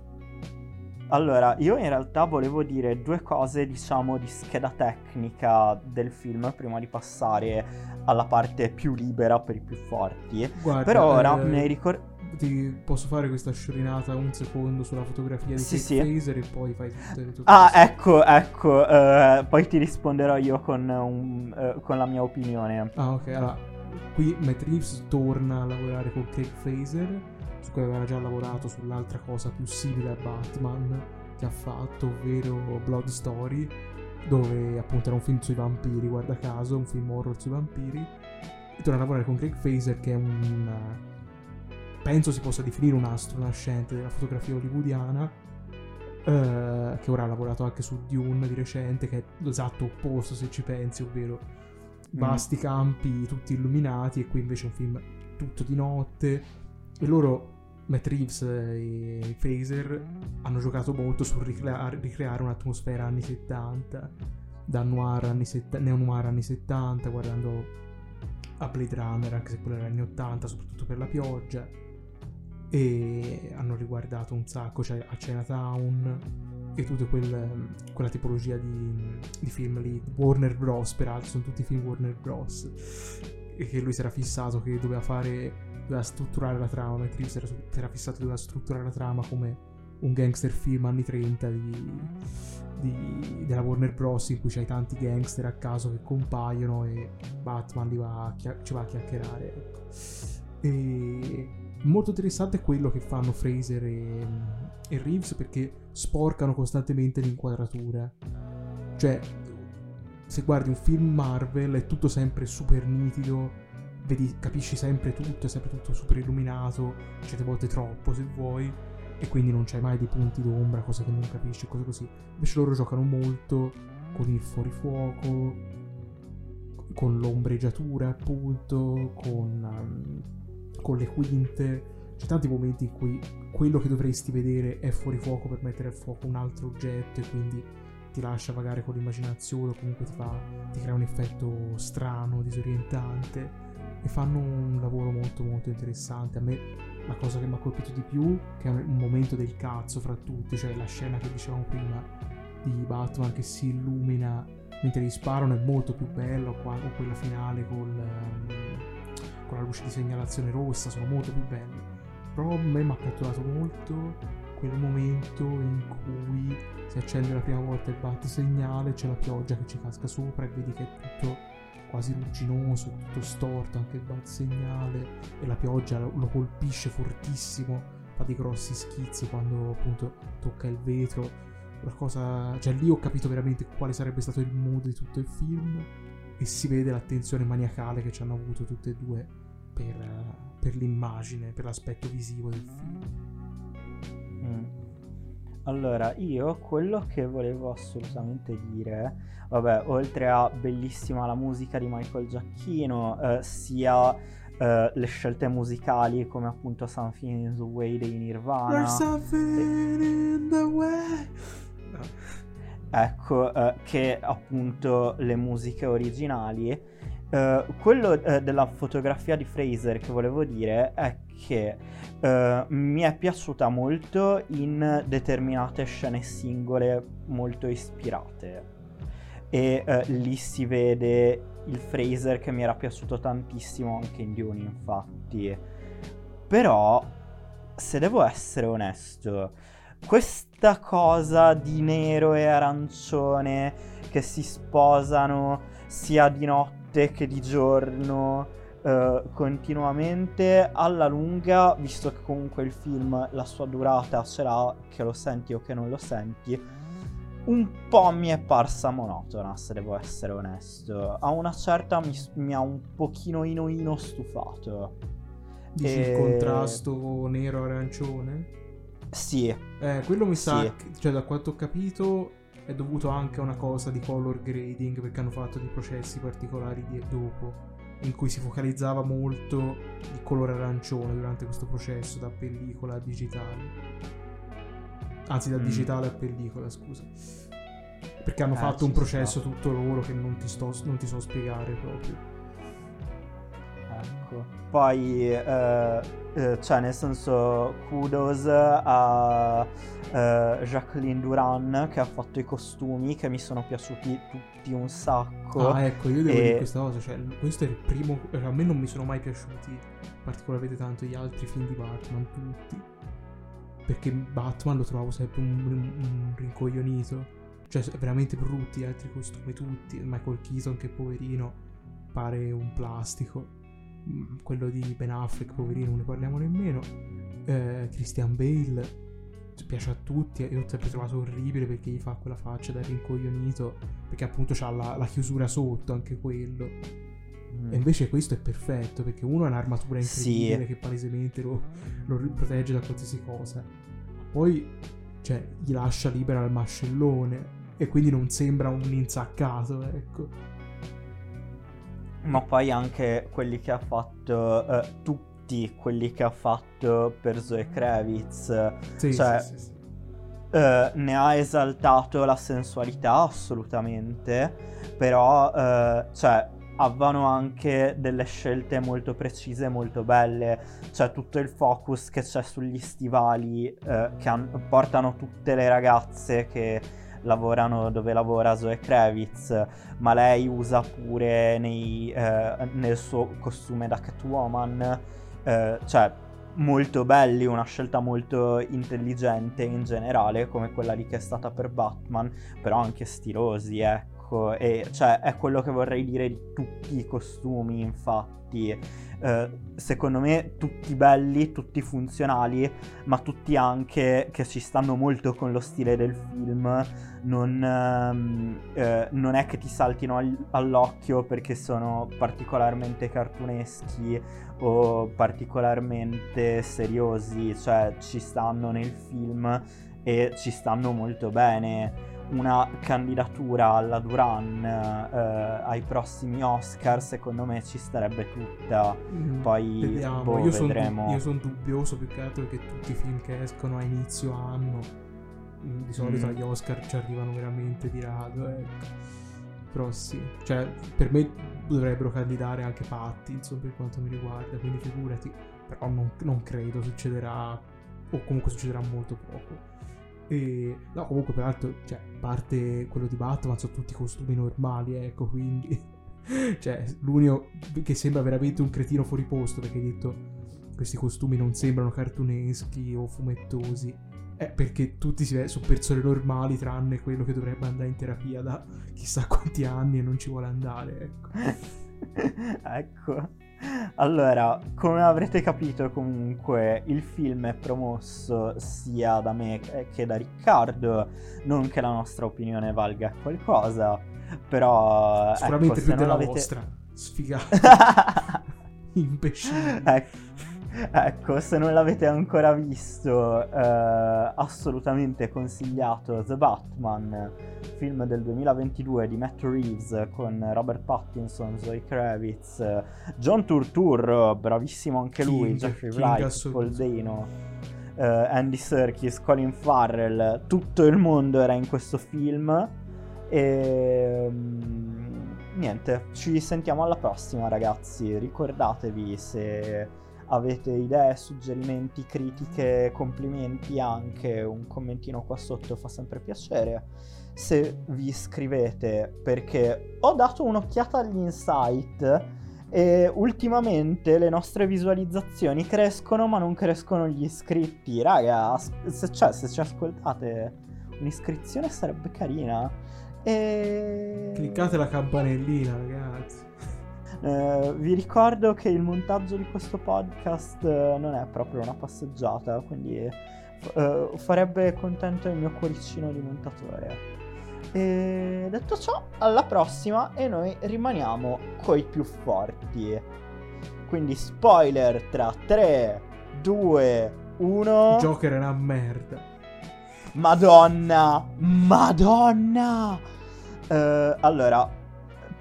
Allora, io in realtà volevo dire due cose, diciamo, di scheda tecnica del film prima di passare alla parte più libera per i più forti. Guarda, Però ora eh, mi hai ricordato... Ti posso fare questa sciorinata un secondo sulla fotografia di Sì, sì. Phaser e poi fai tutte le tue Ah, cose. ecco, ecco, eh, poi ti risponderò io con, un- eh, con la mia opinione. Ah, ok. Allora, qui Matt Reeves torna a lavorare con Craig Fraser, su cui aveva già lavorato sull'altra cosa più simile a Batman che ha fatto, ovvero Blood Story, dove appunto era un film sui vampiri, guarda caso, un film horror sui vampiri. E torna a lavorare con Craig Fraser, che è un. Penso si possa definire un astro nascente della fotografia hollywoodiana. eh, che ora ha lavorato anche su Dune di recente, che è l'esatto opposto se ci pensi, ovvero vasti campi tutti illuminati e qui invece è un film tutto di notte e loro Matt Reeves e Fraser hanno giocato molto sul ricreare, ricreare un'atmosfera anni 70 da noir anni, setta- neo-noir anni 70 guardando a Blade Runner anche se quello era anni 80 soprattutto per la pioggia e hanno riguardato un sacco cioè a Chinatown e tutta quel- quella tipologia di, di film lì Warner Bros peraltro sono tutti film Warner Bros e che lui si era fissato che doveva fare doveva strutturare la trama mentre lui si era, si era fissato che doveva strutturare la trama come un gangster film anni 30 di, di- della Warner Bros in cui c'hai tanti gangster a caso che compaiono e Batman va ci va a chiacchierare ecco. e molto interessante quello che fanno Fraser e, e Reeves perché sporcano costantemente l'inquadratura cioè se guardi un film Marvel è tutto sempre super nitido vedi, capisci sempre tutto, è sempre tutto super illuminato, certe volte troppo se vuoi, e quindi non c'hai mai dei punti d'ombra, cose che non capisci, cose così. Invece loro giocano molto con il fuorifuoco, con l'ombreggiatura appunto, con, um, con le quinte. C'è tanti momenti in cui quello che dovresti vedere è fuori fuoco per mettere a fuoco un altro oggetto e quindi ti lascia vagare con l'immaginazione o comunque ti, fa, ti crea un effetto strano, disorientante e fanno un lavoro molto molto interessante. A me la cosa che mi ha colpito di più, che è un momento del cazzo fra tutti, cioè la scena che dicevamo prima di Batman che si illumina mentre gli sparano è molto più bella, o quella finale col, ehm, con la luce di segnalazione rossa, sono molto più belle. Però a me mi ha catturato molto quel momento in cui si accende la prima volta il battisegnale, c'è la pioggia che ci casca sopra e vedi che è tutto quasi rugginoso, tutto storto anche il battisegnale e la pioggia lo, colpisce fortissimo, fa dei grossi schizzi quando appunto tocca il vetro. La cosa, cioè lì ho capito veramente quale sarebbe stato il mood di tutto il film e si vede l'attenzione maniacale che ci hanno avuto tutte e due per, per l'immagine, per l'aspetto visivo del film. Mm. Allora, io quello che volevo assolutamente dire, vabbè, oltre a bellissima la musica di Michael Giacchino, eh, sia eh, le scelte musicali come appunto Something in the Way dei Nirvana. something in the way. Ecco, eh, che appunto le musiche originali. Eh, quello eh, della fotografia di Fraser che volevo dire è che eh, mi è piaciuta molto in determinate scene singole molto ispirate. E eh, lì si vede il Fraser che mi era piaciuto tantissimo anche in Dune, infatti. Però, se devo essere onesto, questa cosa di nero e arancione che si sposano sia di notte che di giorno eh, continuamente alla lunga, visto che comunque il film la sua durata ce l'ha, che lo senti o che non lo senti, un po' mi è parsa monotona, se devo essere onesto. A una certa mi, mi ha un pochino ino stufato. Dici E- il contrasto nero-arancione? Sì, Eh, quello mi sa, Sì. che- cioè da quanto ho capito è dovuto anche a una cosa di color grading perché hanno fatto dei processi particolari di- dopo. in cui si focalizzava molto il colore arancione durante questo processo da pellicola a digitale. Anzi, da Mm. digitale a pellicola, scusa. Perché hanno Eh, fatto un sta. processo tutto loro che non ti, sto, non ti so spiegare proprio. Ecco. Poi, eh, eh, cioè, nel senso, kudos a eh, Jacqueline Duran che ha fatto i costumi che mi sono piaciuti tutti un sacco. Ah, ecco, io devo E- dire questa cosa, cioè, questo è il primo, cioè, a me non mi sono mai piaciuti particolarmente tanto gli altri film di Batman, tutti. Perché Batman lo trovavo sempre un, un- rincoglionito. Cioè, veramente brutti gli altri costumi, tutti. Michael Keaton, che poverino, pare un plastico. Mm, Quello di Ben Affleck, poverino, non ne parliamo nemmeno. Eh, Christian Bale, piace a tutti. Io l'ho sempre trovato orribile perché gli fa quella faccia da rincoglionito. Perché appunto c'ha la, la chiusura sotto, anche quello. Mm. E invece questo è perfetto perché uno ha un'armatura incredibile Sì. che palesemente lo, lo protegge da qualsiasi cosa. Poi, cioè, gli lascia libera il mascellone e quindi non sembra un insaccato, ecco. Ma poi anche quelli che ha fatto, eh, tutti quelli che ha fatto per Zoe Kravitz, Sì, Cioè, sì, sì, eh, ne ha esaltato la sensualità assolutamente, però, eh, cioè, avevano anche delle scelte molto precise, molto belle, cioè tutto il focus che c'è sugli stivali eh, che han- portano tutte le ragazze che lavorano dove lavora Zoe Kravitz, ma lei usa pure nei, eh, nel suo costume da Catwoman, eh, cioè molto belli, una scelta molto intelligente in generale, come quella lì che è stata per Batman, però anche stilosi, ecco, e cioè è quello che vorrei dire di tutti i costumi, infatti. Eh, secondo me tutti belli, tutti funzionali, ma tutti anche che ci stanno molto con lo stile del film. Non, ehm, eh, non è che ti saltino al- all'occhio perché sono particolarmente cartuneschi o particolarmente seriosi, cioè ci stanno nel film e ci stanno molto bene. Una candidatura alla Duran eh, ai prossimi Oscar secondo me ci starebbe tutta. Mm, Poi, vediamo. boh, io sono vedremo. dubbioso più che altro perché tutti i film che escono a inizio anno mm, di solito Mm. agli Oscar ci arrivano veramente di rado, ecco. Però sì, cioè per me dovrebbero candidare anche Pattinson per quanto mi riguarda, quindi figurati, però non, non credo succederà, o comunque succederà molto poco. E no, comunque peraltro, cioè, parte quello di Batman, sono tutti costumi normali, ecco, quindi <laughs> cioè, l'unico che sembra veramente un cretino fuori posto perché hai detto questi costumi non sembrano cartuneschi o fumettosi. È perché tutti sono persone normali, tranne quello che dovrebbe andare in terapia da chissà quanti anni e non ci vuole andare, ecco. <laughs> ecco. Allora, come avrete capito comunque il film è promosso sia da me che da Riccardo, non che la nostra opinione valga qualcosa, però Sicuramente ecco, più della l'avete... vostra. Sfigati, <laughs> imbecilli. Ecco, ecco, se non l'avete ancora visto, eh, assolutamente consigliato The Batman, film del 2022 di Matt Reeves con Robert Pattinson, Zoe Kravitz, John Turturro, bravissimo anche lui, King, Jeffrey King Wright. Paul Dano, eh, Andy Serkis, Colin Farrell, tutto il mondo era in questo film e mm, niente, ci sentiamo alla prossima ragazzi, ricordatevi se avete idee, suggerimenti, critiche, complimenti, anche un commentino qua sotto fa sempre piacere. Se vi iscrivete perché ho dato un'occhiata agli insight e ultimamente le nostre visualizzazioni crescono ma non crescono gli iscritti. Raga, se, cioè, se ci ascoltate un'iscrizione sarebbe carina. E... Cliccate la campanellina, ragazzi. Eh, vi ricordo che il montaggio di questo podcast eh, non è proprio una passeggiata, quindi eh, farebbe contento il mio cuoricino di montatore. E detto ciò, alla prossima e noi rimaniamo coi più forti. Quindi spoiler tra 3, 2, 1. Joker è una merda. Madonna, Madonna. Eh, allora,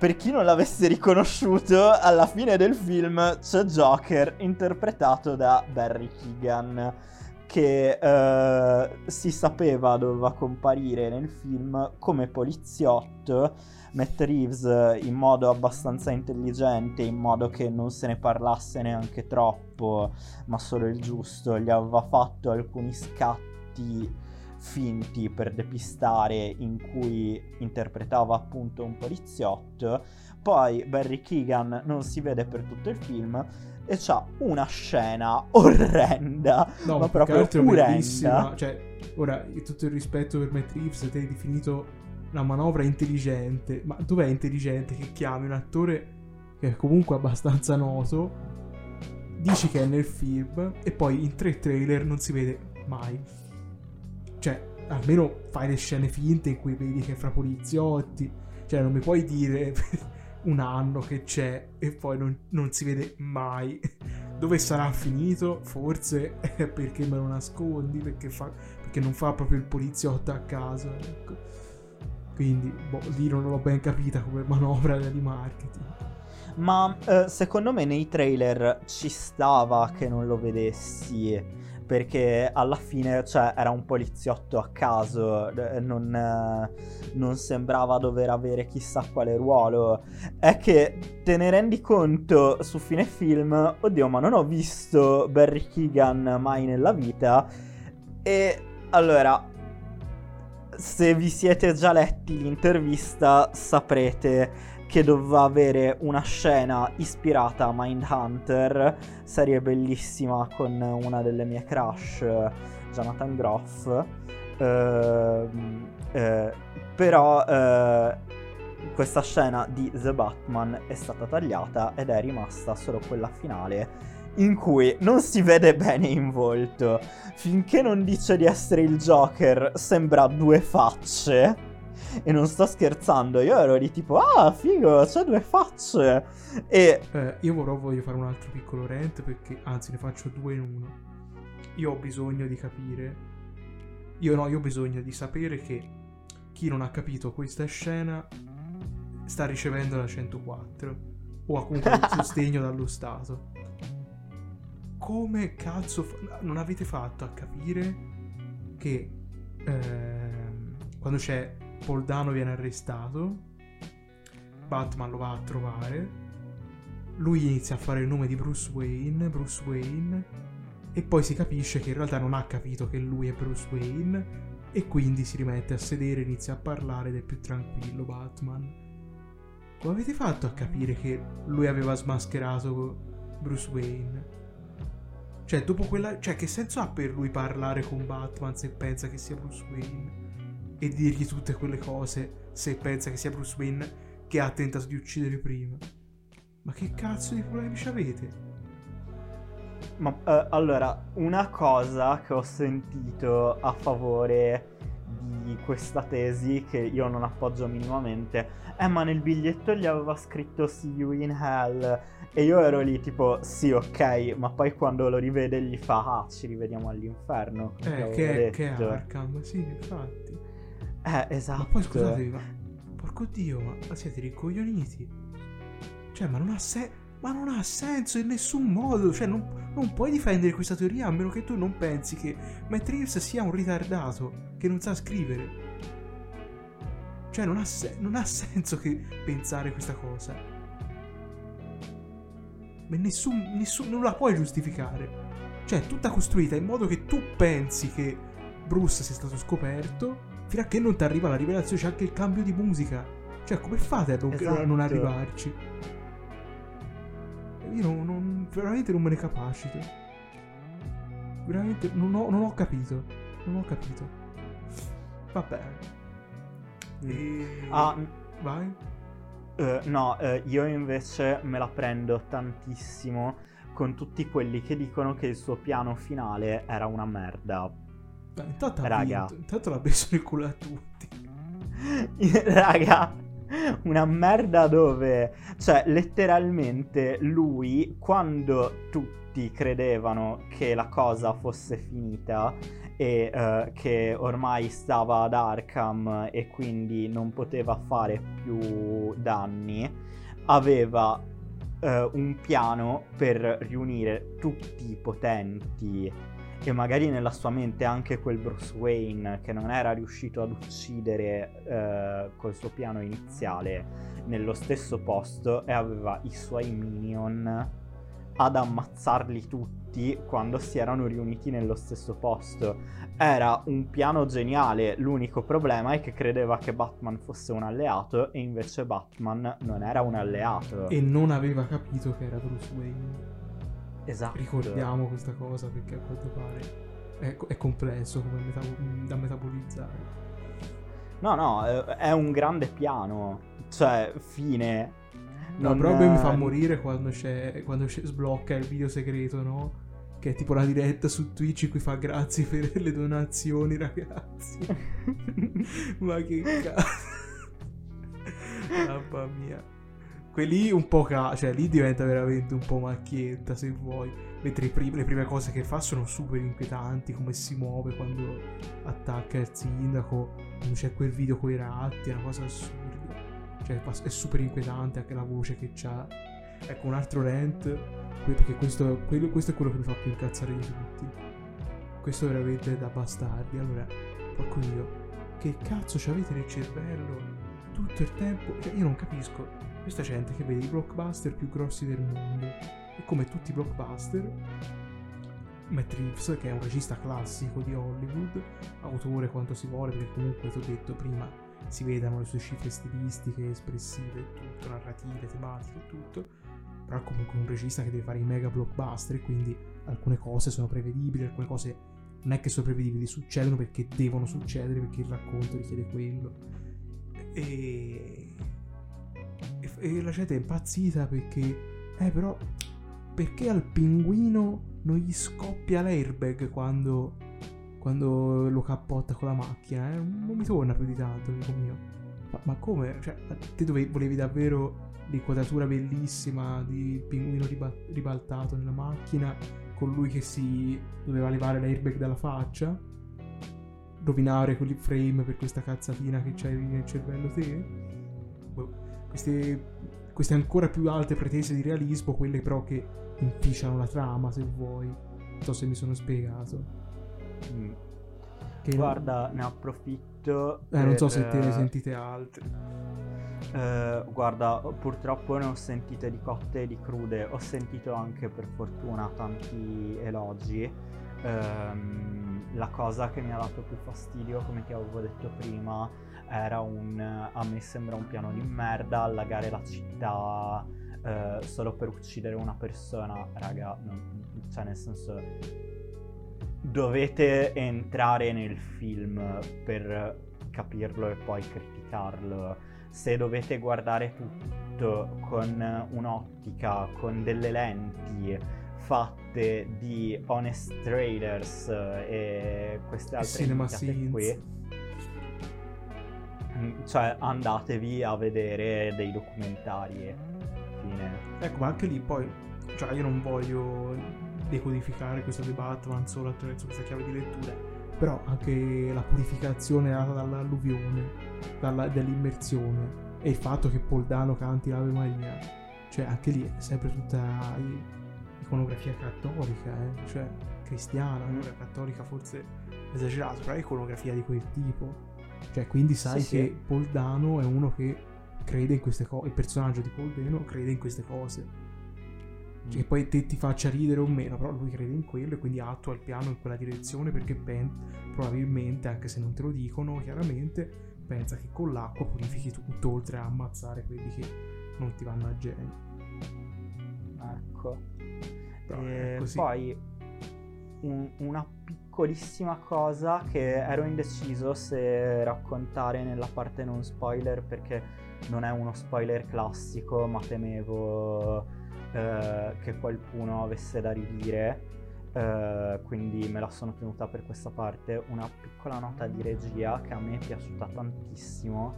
per chi non l'avesse riconosciuto, alla fine del film c'è Joker interpretato da Barry Keegan che eh, si sapeva doveva comparire nel film come poliziotto. Matt Reeves in modo abbastanza intelligente, in modo che non se ne parlasse neanche troppo, ma solo il giusto, gli aveva fatto alcuni scatti finti per depistare in cui interpretava appunto un poliziotto. Poi Barry Keegan non si vede per tutto il film e c'ha una scena orrenda, no, ma proprio orrenda. Cioè, ora, tutto il rispetto per Matt Reeves, te hai definito una manovra intelligente, ma dov'è intelligente che chiami un attore che è comunque abbastanza noto, dici che è nel film e poi in tre trailer non si vede mai. Almeno fai le scene finte in cui vedi che fra poliziotti, cioè non mi puoi dire <laughs> un anno che c'è e poi non, non si vede mai. <laughs> Dove sarà finito? Forse è <laughs> perché me lo nascondi, perché, fa, perché non fa proprio il poliziotto a caso. Ecco. Quindi, boh, lì non l'ho ben capita come manovra di marketing. Ma eh, secondo me nei trailer ci stava che non lo vedessi perché alla fine cioè, era un poliziotto a caso, non, non, sembrava dover avere chissà quale ruolo. È che te ne rendi conto su fine film, oddio ma non ho visto Barry Keegan mai nella vita e allora se vi siete già letti l'intervista saprete che doveva avere una scena ispirata a Mindhunter, serie bellissima con una delle mie crush, Jonathan Groff. Uh, uh, però uh, questa scena di The Batman è stata tagliata ed è rimasta solo quella finale in cui non si vede bene in volto. Finché non dice di essere il Joker, sembra due facce e non sto scherzando, io ero lì tipo, ah, figo, c'è due facce. E... Eh, io però voglio fare un altro piccolo rant perché, anzi, ne faccio due in uno. Io ho bisogno di capire... Io no, io ho bisogno di sapere che chi non ha capito questa scena sta ricevendo la 104 o ha comunque il <laughs> sostegno dallo Stato. Come cazzo fa- non avete fatto a capire che eh, quando c'è Paul Dano viene arrestato, Batman lo va a trovare, lui inizia a fare il nome di Bruce Wayne, Bruce Wayne, e poi si capisce che in realtà non ha capito che lui è Bruce Wayne e quindi si rimette a sedere, inizia a parlare ed è più tranquillo Batman. Come avete fatto a capire che lui aveva smascherato Bruce Wayne? Cioè, dopo quella. Cioè, che senso ha per lui parlare con Batman se pensa che sia Bruce Wayne? E dirgli tutte quelle cose se pensa che sia Bruce Wayne che ha tentato di uccidere prima. Ma che cazzo di problemi ci avete? Ma uh, allora, una cosa che ho sentito a favore di questa tesi, che io non appoggio minimamente, è ma nel biglietto gli aveva scritto See you in hell. E io ero lì tipo, sì, ok, ma poi quando lo rivede gli fa, ah, ci rivediamo all'inferno. Eh, che, che Arkham, sì, infatti. Eh, esatto. Ma poi scusatevi, ma porco dio, ma siete ricoglioniti? Cioè, ma non ha senso. Ma non ha senso in nessun modo. Cioè, non, non, puoi difendere questa teoria a meno che tu non pensi che Matt Reeves sia un ritardato che non sa scrivere. Cioè, non ha, se- non ha senso che pensare questa cosa. Ma nessun, nessun, non la puoi giustificare. Cioè, è tutta costruita in modo che tu pensi che Bruce sia stato scoperto fino a che non ti arriva la rivelazione c'è anche il cambio di musica. Cioè, come fate a non, esatto. a non arrivarci? Io non, non, veramente non me ne capacito. Veramente non ho, non ho capito. Non ho capito. Va bene. Mm. E... Ah, vai. Uh, no, uh, io invece me la prendo tantissimo con tutti quelli che dicono che il suo piano finale era una merda Beh, intanto Raga. Intanto l'ha preso nel culo a tutti. <laughs> Raga, una merda dove... Cioè, letteralmente lui, quando tutti credevano che la cosa fosse finita e uh, che ormai stava ad Arkham e quindi non poteva fare più danni, aveva uh, un piano per riunire tutti i potenti e magari nella sua mente anche quel Bruce Wayne che non era riuscito ad uccidere uh, col suo piano iniziale nello stesso posto e aveva i suoi minion ad ammazzarli tutti quando si erano riuniti nello stesso posto. Era un piano geniale, l'unico problema è che credeva che Batman fosse un alleato e invece Batman non era un alleato. E non aveva capito che era Bruce Wayne. Esatto. Ricordiamo questa cosa perché a quanto pare è, è complesso come meta- da metabolizzare. No, no, è un grande piano. Cioè, fine No, non... però mi fa morire quando c'è, quando c'è sblocca il video segreto, no? Che è tipo la diretta su Twitch in cui fa grazie per <laughs> le donazioni, ragazzi. <laughs> Ma che cazzo. <laughs> Mamma mia. Quelli un po' ca- cioè lì diventa veramente un po' macchietta se vuoi. Mentre prim- le prime cose che fa sono super inquietanti, come si muove quando attacca il sindaco, quando c'è quel video con i ratti, è una cosa assurda. Cioè è super inquietante anche la voce che c'ha. Ecco un altro rant, perché questo, quello, questo è quello che mi fa più incazzare di tutti. Questo è veramente da bastardi. Allora, porco dio, che cazzo ci avete nel cervello tutto il tempo? Cioè, io non capisco. Questa gente che vede i blockbuster più grossi del mondo. E come tutti i blockbuster, Matt Reeves, che è un regista classico di Hollywood, autore quanto si vuole, perché comunque ti ho detto prima, si vedano le sue cifre stilistiche, espressive, tutto, narrative, tematiche tutto, però comunque un regista che deve fare i mega blockbuster, quindi alcune cose sono prevedibili, alcune cose non è che sono prevedibili, succedono perché devono succedere, perché il racconto richiede quello. E, e, e la gente è impazzita perché, eh però, perché al pinguino non gli scoppia l'airbag quando quando lo cappotta con la macchina, eh? non mi torna più di tanto, amico mio. Ma, ma come? Cioè, te dove, volevi davvero l'inquadratura bellissima di pinguino riba- ribaltato nella macchina, con lui che si doveva levare l'airbag dalla faccia? Rovinare quegli frame per questa cazzatina che c'hai nel cervello te? Boh, queste, queste ancora più alte pretese di realismo, quelle però che inficiano la trama, se vuoi. Non so se mi sono spiegato. Mm. Guarda, ne approfitto. Eh, per... non so se te ne sentite altre. Eh, guarda, purtroppo ne ho sentite di cotte e di crude. Ho sentito anche per fortuna tanti elogi. Eh, la cosa che mi ha dato più fastidio, come ti avevo detto prima, era un. A me sembra un piano di merda allagare la città. Eh, solo per uccidere una persona, raga, non, cioè nel senso dovete entrare nel film per capirlo e poi criticarlo. Se dovete guardare tutto con un'ottica, con delle lenti fatte di honest traders e queste altre Cinema qui, cioè andatevi a vedere dei documentari. Fine. Ecco, ma anche lì poi, cioè io non voglio decodificare questo The Batman solo attraverso questa chiave di lettura, però anche la purificazione data dall'alluvione, dalla, dall'immersione e il fatto che Poldano canti l'Ave Maria, cioè anche lì è sempre tutta iconografia cattolica, eh? cioè cristiana, mm. cattolica forse esagerato, però è iconografia di quel tipo. Cioè, quindi sai sì, che sì. Poldano è uno che crede in queste cose, il personaggio di Poldano crede in queste cose che poi te ti faccia ridere o meno, però lui crede in quello e quindi attua il piano in quella direzione perché ben, probabilmente, anche se non te lo dicono chiaramente, pensa che con l'acqua purifichi tutto oltre a ammazzare quelli che non ti vanno a genio. Ecco. e poi un, una piccolissima cosa che ero indeciso se raccontare nella parte non spoiler perché non è uno spoiler classico, ma temevo eh, che qualcuno avesse da ridire. Uh, quindi me la sono tenuta per questa parte. Una piccola nota di regia che a me è piaciuta tantissimo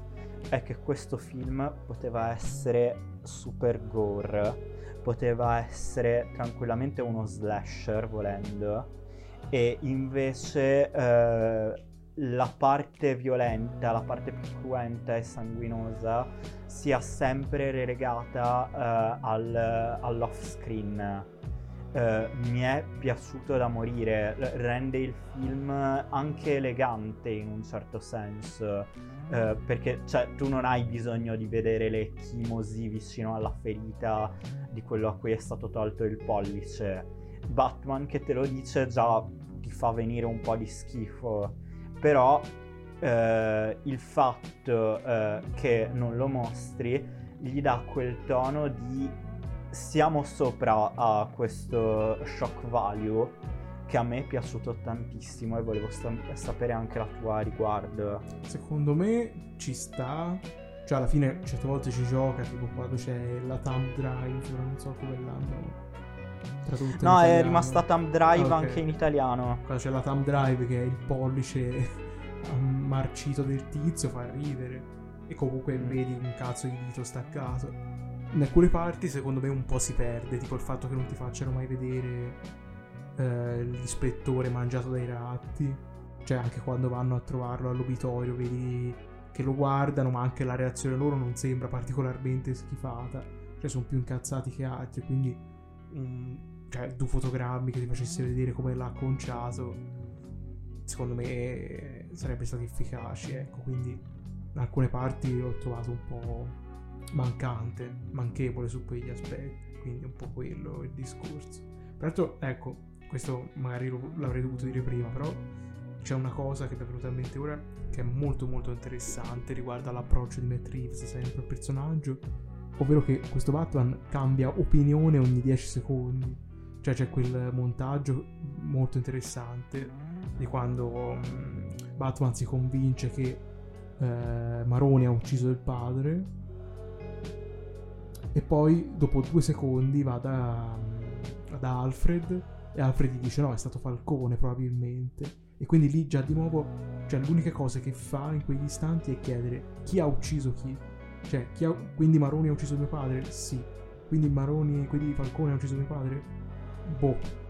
è che questo film poteva essere super gore, poteva essere tranquillamente uno slasher volendo e invece eh, la parte violenta, la parte più cruenta e sanguinosa sia sempre relegata uh, al, all'off screen. Uh, mi è piaciuto da morire, rende il film anche elegante in un certo senso, uh, perché cioè, tu non hai bisogno di vedere le chimosi vicino alla ferita di quello a cui è stato tolto il pollice. Batman che te lo dice già ti fa venire un po' di schifo però eh, il fatto eh, che non lo mostri gli dà quel tono di siamo sopra a questo shock value che a me è piaciuto tantissimo e volevo sta- sapere anche la tua riguardo. Secondo me ci sta, cioè alla fine certe volte ci gioca, tipo quando c'è la thumb drive, non so come l'hanno No, è rimasta thumb drive ah, okay. anche in italiano. Quando c'è la thumb drive che è il pollice <laughs> marcito del tizio, fa ridere. E comunque mm. vedi un cazzo di dito staccato. In alcune parti secondo me un po' si perde, tipo il fatto che non ti facciano mai vedere eh, l'ispettore mangiato dai ratti. Cioè anche quando vanno a trovarlo all'obitorio vedi che lo guardano, ma anche la reazione loro non sembra particolarmente schifata. Cioè sono più incazzati che altri, quindi un, cioè, due fotogrammi che ti facesse vedere come l'ha conciato, secondo me sarebbe stato efficaci, ecco, quindi in alcune parti l'ho trovato un po' mancante, manchevole su quegli aspetti, quindi un po' quello il discorso. Peraltro, ecco, questo magari lo, l'avrei dovuto dire prima, però c'è una cosa che mi è venuta in mente ora che è molto molto interessante riguardo all'approccio di Matt Reeves sempre al personaggio ovvero che questo Batman cambia opinione ogni 10 secondi. Cioè c'è quel montaggio molto interessante di quando um, Batman si convince che eh, Maroni ha ucciso il padre. E poi dopo due secondi va da, da Alfred. E Alfred gli dice no è stato Falcone probabilmente. E quindi lì già di nuovo cioè l'unica cosa che fa in quegli istanti è chiedere chi ha ucciso chi cioè, ha... quindi Maroni ha ucciso mio padre? Sì. Quindi Maroni, quindi Falcone ha ucciso mio padre? Boh.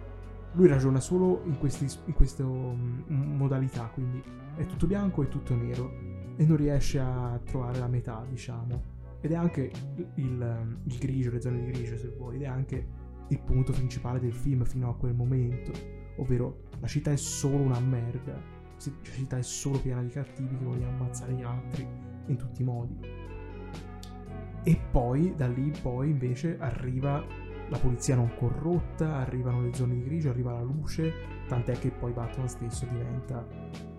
Lui ragiona solo in, questi, in queste um, modalità, quindi è tutto bianco e tutto nero e non riesce a trovare la metà, diciamo. Ed è anche il, il grigio, le zone di grigio se vuoi, ed è anche il punto principale del film fino a quel momento, ovvero la città è solo una merda, la città è solo piena di cattivi che vogliono ammazzare gli altri in tutti i modi. E poi da lì in poi invece arriva la polizia non corrotta, arrivano le zone di grigio, arriva la luce, tant'è che poi Batman stesso diventa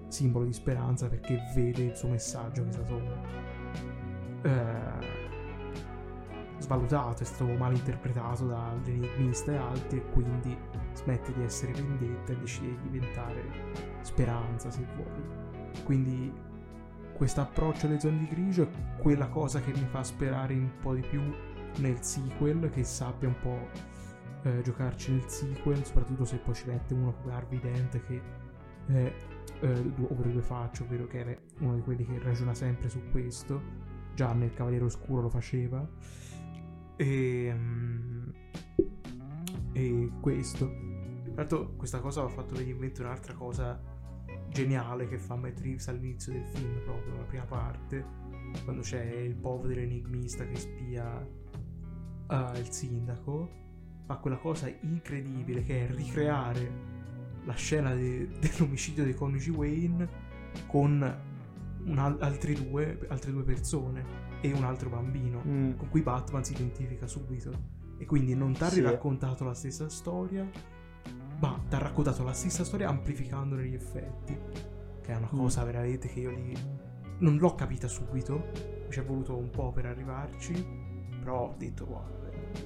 simbolo di speranza perché vede il suo messaggio che è stato eh, svalutato, è stato mal interpretato dall'enigmista e altri e quindi smette di essere vendetta e decide di diventare speranza se vuoi. Quindi questo approccio alle zone di grigio è quella cosa che mi fa sperare un po' di più nel sequel, che sappia un po' eh, giocarci nel sequel, soprattutto se poi ci mette uno come Harvey Dent che è eh, over due facce, ovvero che è uno di quelli che ragiona sempre su questo, già nel Cavaliere Oscuro lo faceva. E, um, e questo. Tra l'altro questa cosa ha fatto venire in mente un'altra cosa geniale che fa Matt Reeves all'inizio del film, proprio la prima parte, quando c'è il povero enigmista che spia uh, il sindaco, fa quella cosa incredibile che è ricreare la scena de- dell'omicidio dei coniugi Wayne con un, altri due, altre due persone e un altro bambino mm. con cui Batman si identifica subito. E quindi non ti ha sì. raccontato la stessa storia, ma ti ha raccontato la stessa storia amplificandone gli effetti. Che è una mm. cosa mm. veramente che io lì non l'ho capita subito. Ci è voluto un po' per arrivarci. Però ho detto, wow,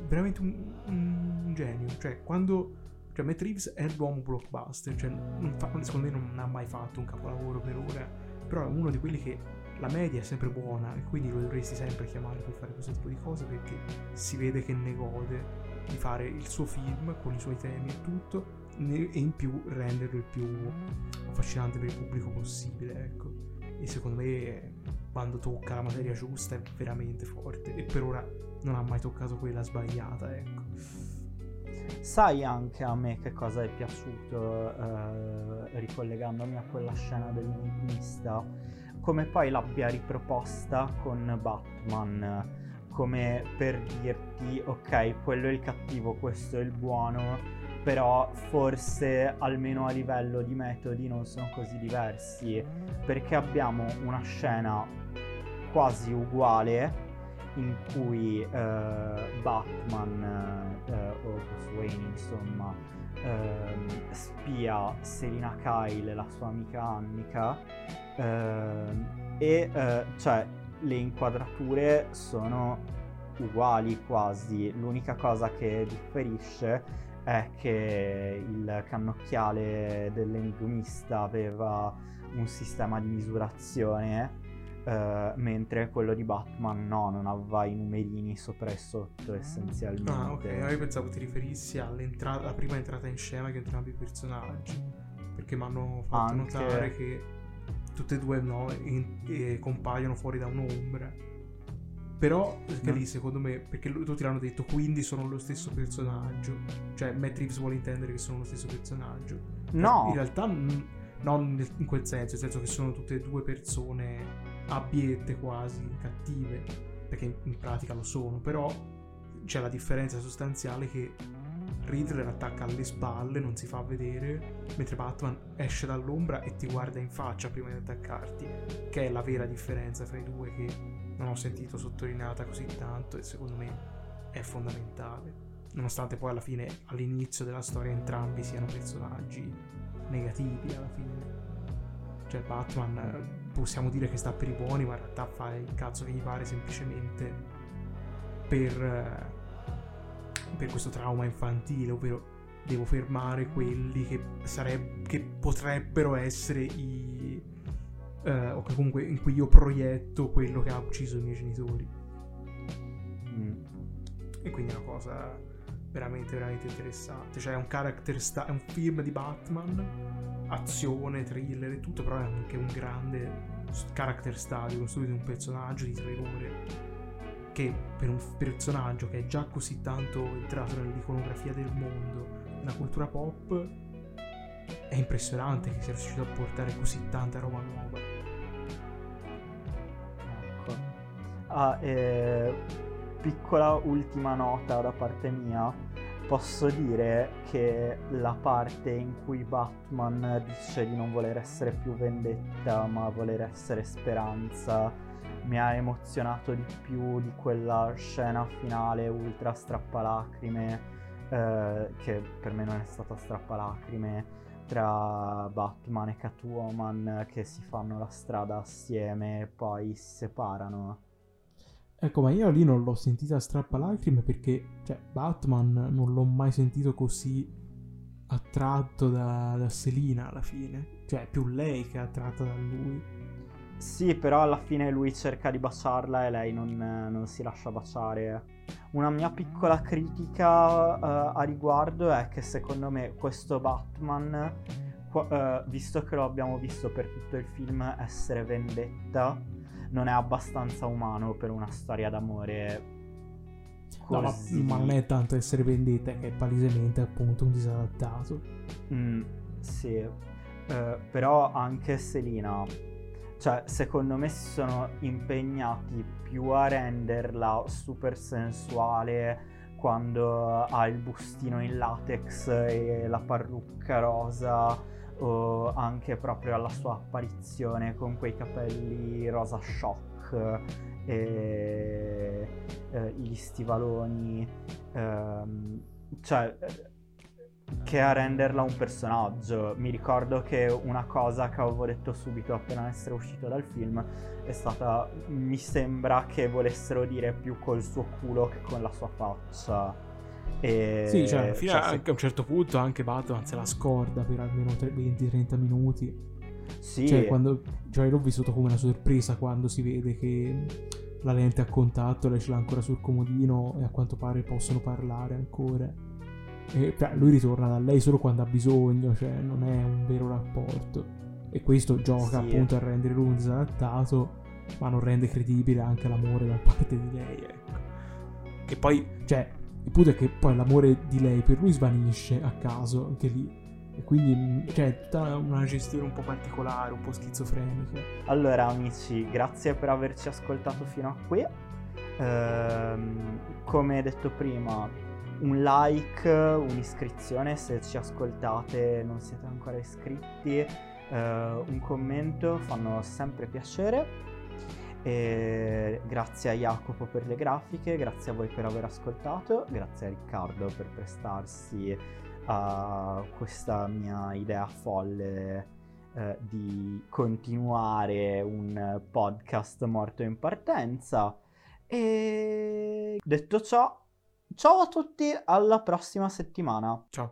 veramente un, un genio. Cioè, quando. Cioè, Matt Reeves è l'uomo blockbuster. Cioè, fa, secondo me non ha mai fatto un capolavoro per ora. Però è uno di quelli che la media è sempre buona e quindi lo dovresti sempre chiamare per fare questo tipo di cose perché si vede che ne gode di fare il suo film con i suoi temi e tutto e in più renderlo il più affascinante per il pubblico possibile, ecco. E secondo me quando tocca la materia giusta è veramente forte e per ora non ha mai toccato quella sbagliata, ecco. Sai anche a me che cosa è piaciuto, eh, ricollegandomi a quella scena dell'enigmista, come poi l'abbia riproposta con Batman, come per dirti, ok, quello è il cattivo, questo è il buono, però forse almeno a livello di metodi non sono così diversi, perché abbiamo una scena quasi uguale in cui eh, Batman eh, o Bruce Wayne insomma ehm, spia Selina Kyle la sua amica Annika ehm, e eh, cioè le inquadrature sono uguali quasi. L'unica cosa che differisce è che il cannocchiale dell'enigmista aveva un sistema di misurazione Uh, mentre quello di Batman no, non aveva i numerini sopra e sotto essenzialmente. Ah, ok, io pensavo ti riferissi alla prima entrata in scena di entrambi i personaggi, perché mi hanno fatto Anche... notare che tutte e due no, in, in, compaiono fuori da un'ombra. Però, perché no. lì secondo me, perché tutti l'hanno detto, quindi sono lo stesso personaggio. Cioè, Matt Reeves vuole intendere che sono lo stesso personaggio. No! In realtà non in quel senso, nel senso che sono tutte e due persone abiette quasi, cattive, perché in pratica lo sono, però c'è la differenza sostanziale che Riddler attacca alle spalle, non si fa vedere, mentre Batman esce dall'ombra e ti guarda in faccia prima di attaccarti, che è la vera differenza fra i due che non ho sentito sottolineata così tanto e secondo me è fondamentale. Nonostante poi alla fine, all'inizio della storia, entrambi siano personaggi negativi alla fine. Cioè Batman possiamo dire che sta per i buoni, ma in realtà fa il cazzo che gli pare semplicemente per, eh, per questo trauma infantile, ovvero devo fermare quelli che, sareb- che potrebbero essere i... Eh, o che comunque in cui io proietto quello che ha ucciso i miei genitori. Mm. E quindi è una cosa veramente, veramente interessante. Cioè è un character sta- è un film di Batman azione, thriller e tutto, però è anche un grande character study, lo studio di un personaggio di tre ore che per un personaggio che è già così tanto entrato nell'iconografia del mondo, nella cultura pop, è impressionante che sia riuscito a portare così tanta roba nuova. Ah, eh, piccola ultima nota da parte mia. Posso dire che la parte in cui Batman dice di non voler essere più vendetta ma voler essere speranza mi ha emozionato di più di quella scena finale ultra strappalacrime eh, che per me non è stata strappalacrime tra Batman e Catwoman che si fanno la strada assieme e poi si separano Ecco, ma io lì non l'ho sentita strappalacrime perché, cioè, Batman non l'ho mai sentito così attratto da, da Selina alla fine. Cioè, è più lei che è attratta da lui. Sì, però alla fine lui cerca di baciarla e lei non, non si lascia baciare. Una mia piccola critica uh, a riguardo è che secondo me questo Batman, uh, visto che lo abbiamo visto per tutto il film essere vendetta, non è abbastanza umano per una storia d'amore. No, ma, non è tanto essere vendetta che è palesemente appunto un disadattato. Mm, sì, uh, però anche Selina, cioè secondo me si sono impegnati più a renderla super sensuale quando ha il bustino in latex e la parrucca rosa o anche proprio alla sua apparizione con quei capelli rosa shock e eh, gli stivaloni, ehm, cioè che a renderla un personaggio. Mi ricordo che una cosa che avevo detto subito appena essere uscito dal film è stata mi sembra che volessero dire più col suo culo che con la sua faccia. E, sì, cioè, fine cioè, anche a un certo punto anche Batman se la scorda per almeno 20-30 minuti. Sì. Cioè, quando, cioè, l'ho vissuto come una sorpresa quando si vede che la lente a contatto, lei ce l'ha ancora sul comodino e a quanto pare possono parlare ancora. E lui ritorna da lei solo quando ha bisogno, cioè non è un vero rapporto. E questo gioca sì. appunto a rendere lui un disadattato, ma non rende credibile anche l'amore da parte di lei, ecco. Che poi, cioè, Il punto è che poi l'amore di lei per lui svanisce a caso, anche lì. E quindi mm, c'è tutta una gestione un po' particolare, un po' schizofrenica. Allora amici, grazie per averci ascoltato fino a qui. Ehm, come detto prima, un like, un'iscrizione se ci ascoltate e non siete ancora iscritti, eh, un commento fanno sempre piacere. E grazie a Jacopo per le grafiche, grazie a voi per aver ascoltato, grazie a Riccardo per prestarsi a questa mia idea folle eh, di continuare un podcast morto in partenza. E detto ciò, ciao a tutti, alla prossima settimana. Ciao.